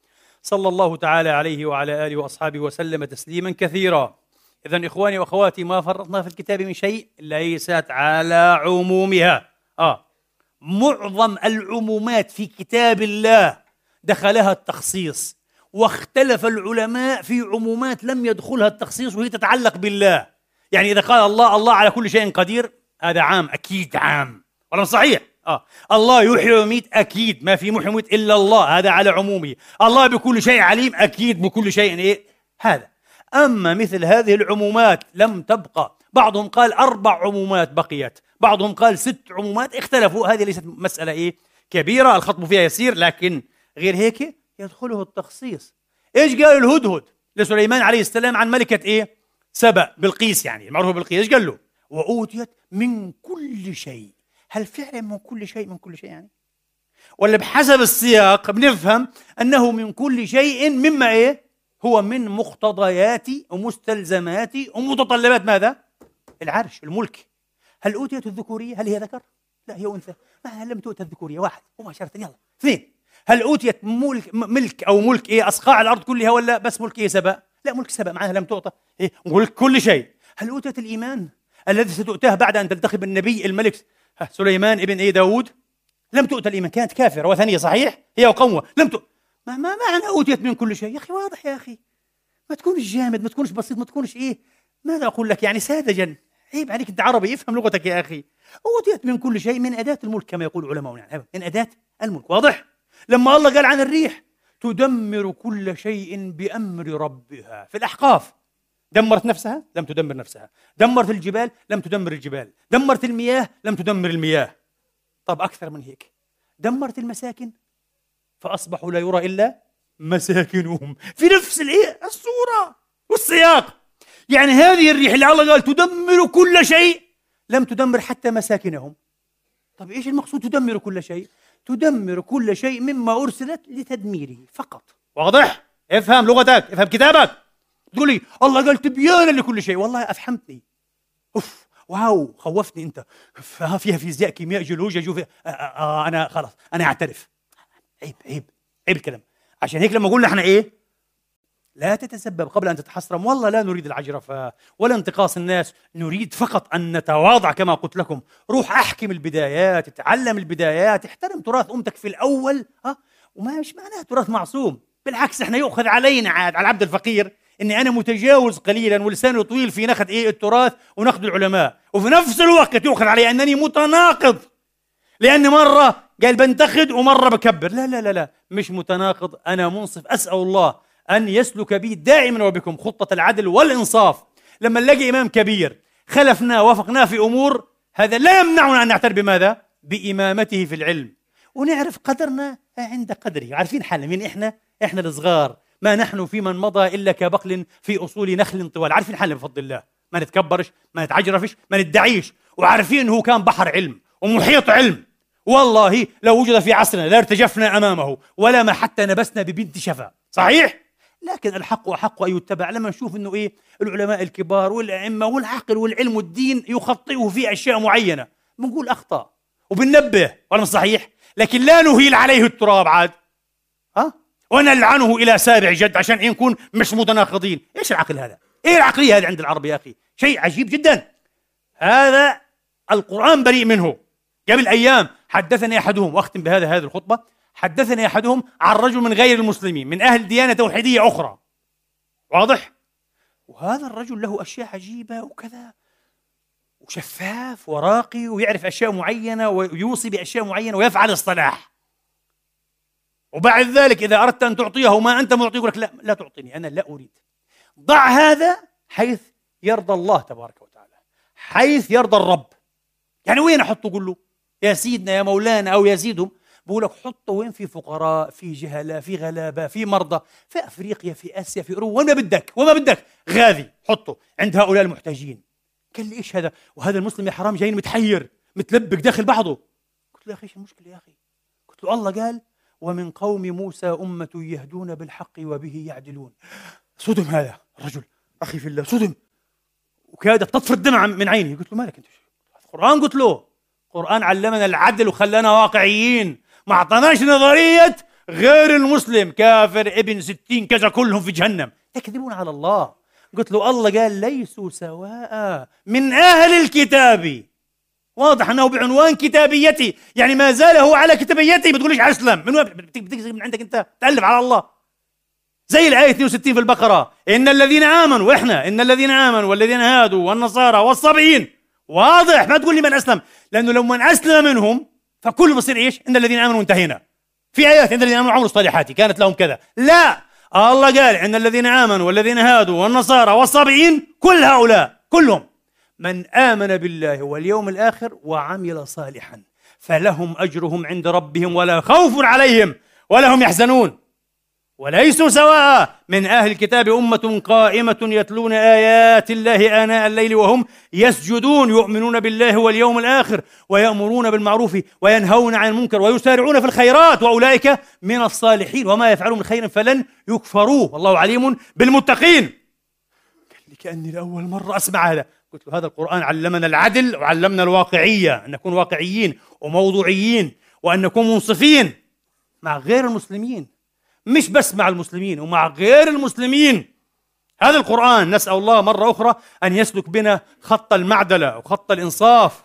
صلى الله تعالى عليه وعلى آله وأصحابه وسلم تسليما كثيرا. اذا إخواني وأخواتي ما فرطنا في الكتاب من شيء ليست على عمومها. آه معظم العمومات في كتاب الله دخلها التخصيص واختلف العلماء في عمومات لم يدخلها التخصيص وهي تتعلق بالله. يعني إذا قال الله الله على كل شيء قدير هذا عام أكيد عام. ولا صحيح؟ آه. الله يحيي ويميت أكيد. ما في محيي ويميت إلا الله هذا على عمومه. الله بكل شيء عليم أكيد بكل شيء إيه؟ هذا. أما مثل هذه العمومات لم تبقى بعضهم قال أربع عمومات بقيت. بعضهم قال ست عمومات. اختلفوا. هذه ليست مسألة إيه كبيرة. الخطب فيها يسير لكن غير هيك يدخله التخصيص. إيش قال الهدهد لسليمان عليه السلام عن ملكة إيه سبأ بلقيس يعني المعروفة بلقيس. إيش قال له؟ وأوتيت من كل شيء. هل فعلا من كل شيء؟ من كل شيء يعني. ولا بحسب السياق بنفهم أنه من كل شيء مما إيه هو من مقتضيات ومستلزمات ومتطلبات ماذا؟ العرش الملك. هل أوتيت الذكورية؟ هل هي ذكر؟ لا هي أنثى. ما لم تؤت الذكورية؟ واحد. مباشرة يلا. اثنين. هل أوتيت ملك ملك أو ملك إيه أصقاع الأرض كلها ولا بس ملك إيه سبأ؟ لا ملك سبأ. معناها لم تعطى. إيه ملك كل شيء. هل أوتيت الإيمان الذي ستؤتاه بعد أن تلتقي بالنبي الملك سليمان ابن إيه داود؟ لم تؤت الإيمان. كانت كافرة. وثنية صحيح؟ هي وقومها. لم تؤت ما ما معنى أوتيت من كل شيء. يا أخي واضح يا أخي. ما تكونش جامد ما تكونش بسيط ما تكونش إيه. ماذا أقول لك؟ يعني ساذجا. عيب عليك أنت عربي. افهم لغتك يا أخي. أوتيت من كل شيء من أداة الملك كما يقول علماء يعني من أداة الملك. واضح؟ لما الله قال عن الريح تدمر كل شيء بأمر ربها. في الأحقاف. دمرت نفسها؟ لم تدمر نفسها. دمرت الجبال؟ لم تدمر الجبال. دمرت المياه؟ لم تدمر المياه. طب أكثر من هيك. دمرت المساكن؟ فأصبحوا لا يرى إلا مساكنهم. في نفس الصورة والسياق. يعني هذه الريح اللي الله قال تدمر كل شيء. لم تدمر حتى مساكنهم. طب إيش المقصود تدمر كل شيء؟ تدمر كل شيء مما أرسلت لتدميره فقط. واضح؟ افهم لغتك افهم كتابك. تقول لي الله قال تبيانا لكل شيء. والله أفهمتني. أوف واو خوفتني أنت. فيها فيزياء كيمياء جيولوجيا جوفي آه, آه, آه أنا خلاص أنا أعترف. عيب عيب عيب الكلام. عشان هيك لما قلنا إحنا إيه؟ لا تتسبب قبل أن تتحسرم. والله لا نريد العجرفة ولا انتقاص الناس. نريد فقط أن نتواضع كما قلت لكم. روح أحكم البدايات اتعلم البدايات احترم تراث أمتك في الأول ها؟ وما مش معناه تراث معصوم. بالعكس إحنا يؤخذ علينا عاد على العبد الفقير إني أنا متجاوز قليلا ولساني طويل في نقد إيه؟ التراث ونقد العلماء. وفي نفس الوقت يؤخذ علي أنني متناقض. لاني مرة قال بنتقد ومرة بكبر. لا لا لا لا. مش متناقض. أنا منصف. أسأل الله أن يسلك بي دائما وبكم خطة العدل والإنصاف. لما نلاقي إمام كبير خلفنا وافقناه في أمور هذا لا يمنعنا أن نعترف بماذا؟ بإمامته في العلم. ونعرف قدرنا عند قدره. عارفين حالنا مين إحنا؟ إحنا الصغار. ما نحن في من مضى إلا كبقل في أصول نخل طوال. عارفين حالنا بفضل الله. ما نتكبرش ما نتعجرفش ما ندعيش. وعارفين هو كان بحر علم ومحيط علم. والله لو وجد في عصرنا لارتجفنا أمامه ولا ما حتى نبسنا ببنت شفا. صحيح؟ لكن الحق أحق أن يتبع. لما نشوف إنه إيه العلماء الكبار والأئمة والعقل والعلم والدين يخطئه في أشياء معينة. بنقول أخطأ وبننبه ولا صحيح؟ لكن لا نهيل عليه التراب عاد. ها؟ ونلعنه إلى سابع جد عشان نكون مش متناقضين. إيش العقل هذا؟ إيه العقلية هذه عند العرب يا أخي؟ شيء عجيب جدا. هذا القرآن بريء منه. قبل أيام حدثني أحدهم وأختم بهذا هذه الخطبة حدثني أحدهم عن رجل من غير المسلمين من أهل ديانة توحيدية أخرى. واضح؟ وهذا الرجل له أشياء عجيبة وكذا وشفاف وراقي ويعرف أشياء معينة ويوصي بأشياء معينة ويفعل الصلاح. وبعد ذلك إذا أردت أن تعطيه ما أنت معطيه يقول لك لا لا تعطيني أنا لا أريد. ضع هذا حيث يرضى الله تبارك وتعالى حيث يرضى الرب. يعني وين أحطه؟ قول له يا سيدنا يا مولانا أو يا سيدهم بقول لك حطه وين في فقراء في جهلاء في غلابة في مرضى في أفريقيا في آسيا في أوروبا وين ما بدك وين ما بدك غاذي حطه عند هؤلاء المحتاجين. قال لي إيش هذا؟ وهذا المسلم يا حرام جاي متحير متلبك داخل بعضه. قلت له يا أخي إيش المشكلة يا أخي؟ قلت له الله قال ومن قوم موسى أمة يهدون بالحق وبه يعدلون. صدم هذا الرجل أخي في الله صدم. وكادت تطفر الدمع من عيني. قلت له مالك أنت؟ القرآن قلت له. القرآن علمنا العدل وخلانا واقعيين. ما أعطاناش نظرية غير المسلم. كافر ابن ستين كذا كلهم في جهنم. تكذبون على الله. قلت له الله قال ليسوا سواء من أهل الكتاب. واضح أنه بعنوان كتابيتي. يعني ما زال هو على كتابيتي. بتقوليش أسلم. من وين؟ بتكذب من عندك أنت؟ تألف على الله. زي الآية 62 في البقرة. إن الذين آمنوا وإحنا إن الذين آمنوا والذين هادوا والنصارى والصابئين. واضح. ما تقول لي من أسلم. لأنه لو من أسلم منهم فكل بصير إيش؟ إن الذين آمنوا انتهينا. في آيات إن الذين آمنوا عملوا الصالحات كانت لهم كذا. لا! الله قال إن الذين آمنوا والذين هادوا والنصارى والصابئين كل هؤلاء كلهم. من آمن بالله واليوم الآخر وعمل صالحا فلهم أجرهم عند ربهم ولا خوف عليهم ولا هم يحزنون. وليسوا سواء. من أهل الكتاب أمة قائمة يتلون آيات الله آناء الليل وهم يسجدون يؤمنون بالله واليوم الآخر ويأمرون بالمعروف وينهون عن المنكر ويسارعون في الخيرات وأولئك من الصالحين. وما يفعلون من خير فلن يكفروه. والله عليم بالمتقين. كأني لأول مرة أسمع هذا. قلت له هذا القرآن علمنا العدل وعلمنا الواقعية أن نكون واقعيين وموضوعيين وأن نكون منصفين مع غير المسلمين. مش بس مع المسلمين ومع غير المسلمين. هذا القرآن نسأل الله مرة أخرى أن يسلك بنا خط المعدلة وخط الإنصاف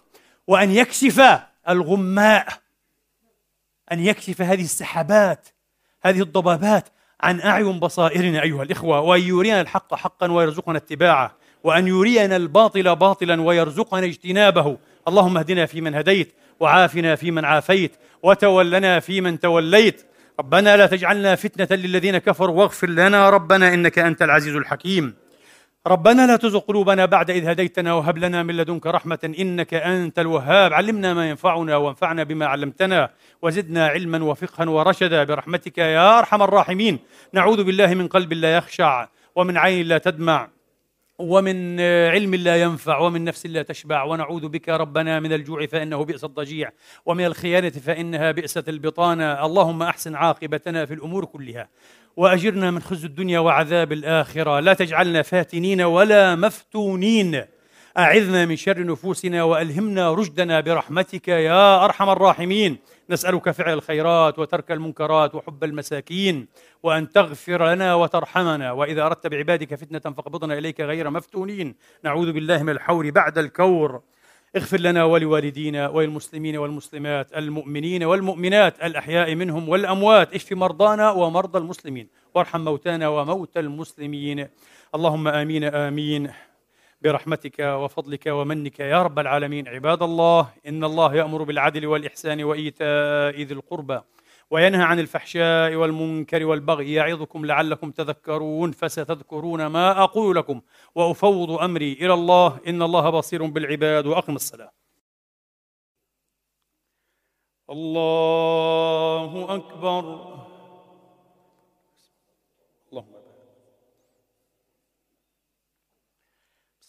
وأن يكشف الغماء أن يكشف هذه السحابات هذه الضبابات عن أعين بصائرنا أيها الإخوة وأن يرينا الحق حقا ويرزقنا اتباعه وأن يرينا الباطل باطلا ويرزقنا اجتنابه. اللهم اهدنا فيمن هديت وعافنا فيمن عافيت وتولنا فيمن توليت. ربنا لا تجعلنا فتنة للذين كفروا واغفر لنا ربنا إنك أنت العزيز الحكيم. ربنا لا تزغ قلوبنا بعد إذ هديتنا وهب لنا من لدنك رحمة إنك أنت الوهاب. علمنا ما ينفعنا وانفعنا بما علمتنا وزدنا علما وفقها ورشدا. برحمتك يا أرحم الراحمين. نعوذ بالله من قلب لا يخشع ومن عين لا تدمع. ومن علم لا ينفع ومن نفس لا تشبع ونعوذ بك ربنا من الجوع فإنه بئس الضجيع ومن الخيانة فإنها بئست البطانة. اللهم أحسن عاقبتنا في الأمور كلها وأجرنا من خزي الدنيا وعذاب الآخرة. لا تجعلنا فاتنين ولا مفتونين. أعذنا من شر نفوسنا وألهمنا رشدنا برحمتك يا أرحم الراحمين. نسألك فعل الخيرات وترك المنكرات وحب المساكين وأن تغفر لنا وترحمنا. وإذا أردت بعبادك فتنة فاقبضنا إليك غير مفتونين. نعوذ بالله من الحور بعد الكور. اغفر لنا ولوالدينا وللمسلمين والمسلمات المؤمنين والمؤمنات الأحياء منهم والأموات. اشف مرضانا ومرضى المسلمين. وارحم موتانا وموتى المسلمين. اللهم آمين آمين. برحمتك وفضلك ومنك يا رب العالمين. عباد الله إن الله يأمر بالعدل والإحسان وإيتاء ذي القربى وينهى عن الفحشاء والمنكر والبغي يعظكم لعلكم تذكرون فستذكرون ما أقول لكم وأفوض أمري إلى الله. إن الله بصير بالعباد وأقم الصلاة. الله أكبر.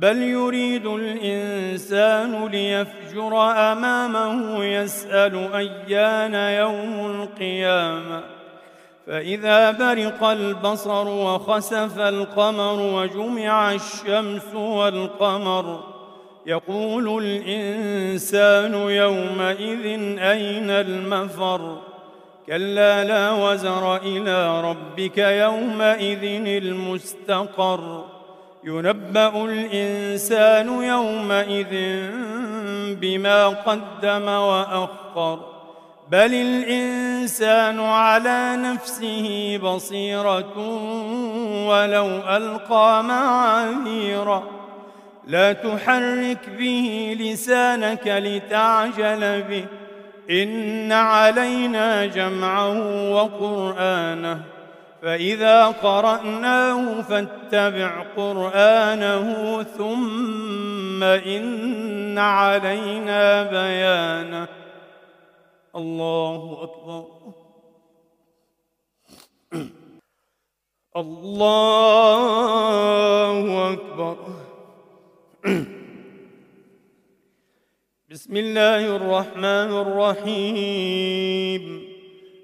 بل يريد الانسان ليفجر امامه يسال ايان يوم القيامه فاذا برق البصر وخسف القمر وجمع الشمس والقمر يقول الانسان يومئذ اين المفر كلا لا وزر إلى ربك يومئذ المستقر ينبأ الإنسان يومئذ بما قدم وأخر. بل الإنسان على نفسه بصيرة ولو ألقى معاذيرا. لا تحرك به لسانك لتعجل به. إن علينا جمعه وقرآنه. فإذا قرأناه فاتبع قرآنه ثم إن علينا بيانه. الله أكبر. الله أكبر. بسم الله الرحمن الرحيم.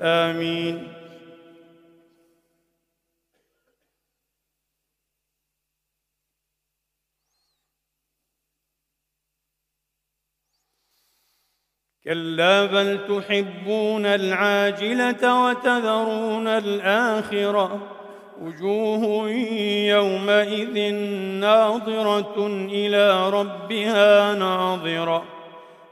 آمين. كلا بل تحبون العاجلة وتذرون الآخرة. وجوه يومئذ ناظرة إلى ربها ناظرة.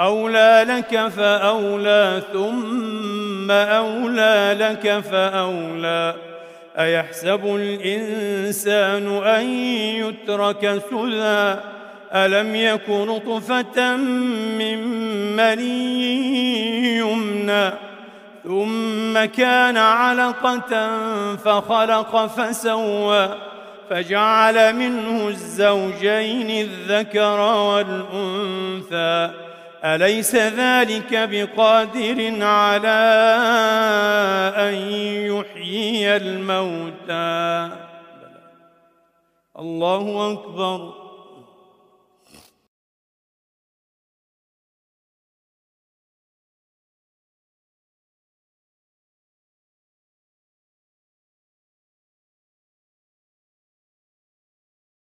أولى لك فأولى ثم أولى لك فأولى. أيحسب الإنسان أن يترك سدى؟ ألم يك نطفة من مني يمنى؟ ثم كان علقة فخلق فسوى. فجعل منه الزوجين الذكر والأنثى. أليس ذلك بقادر على أن يحيي الموتى؟ الله أكبر.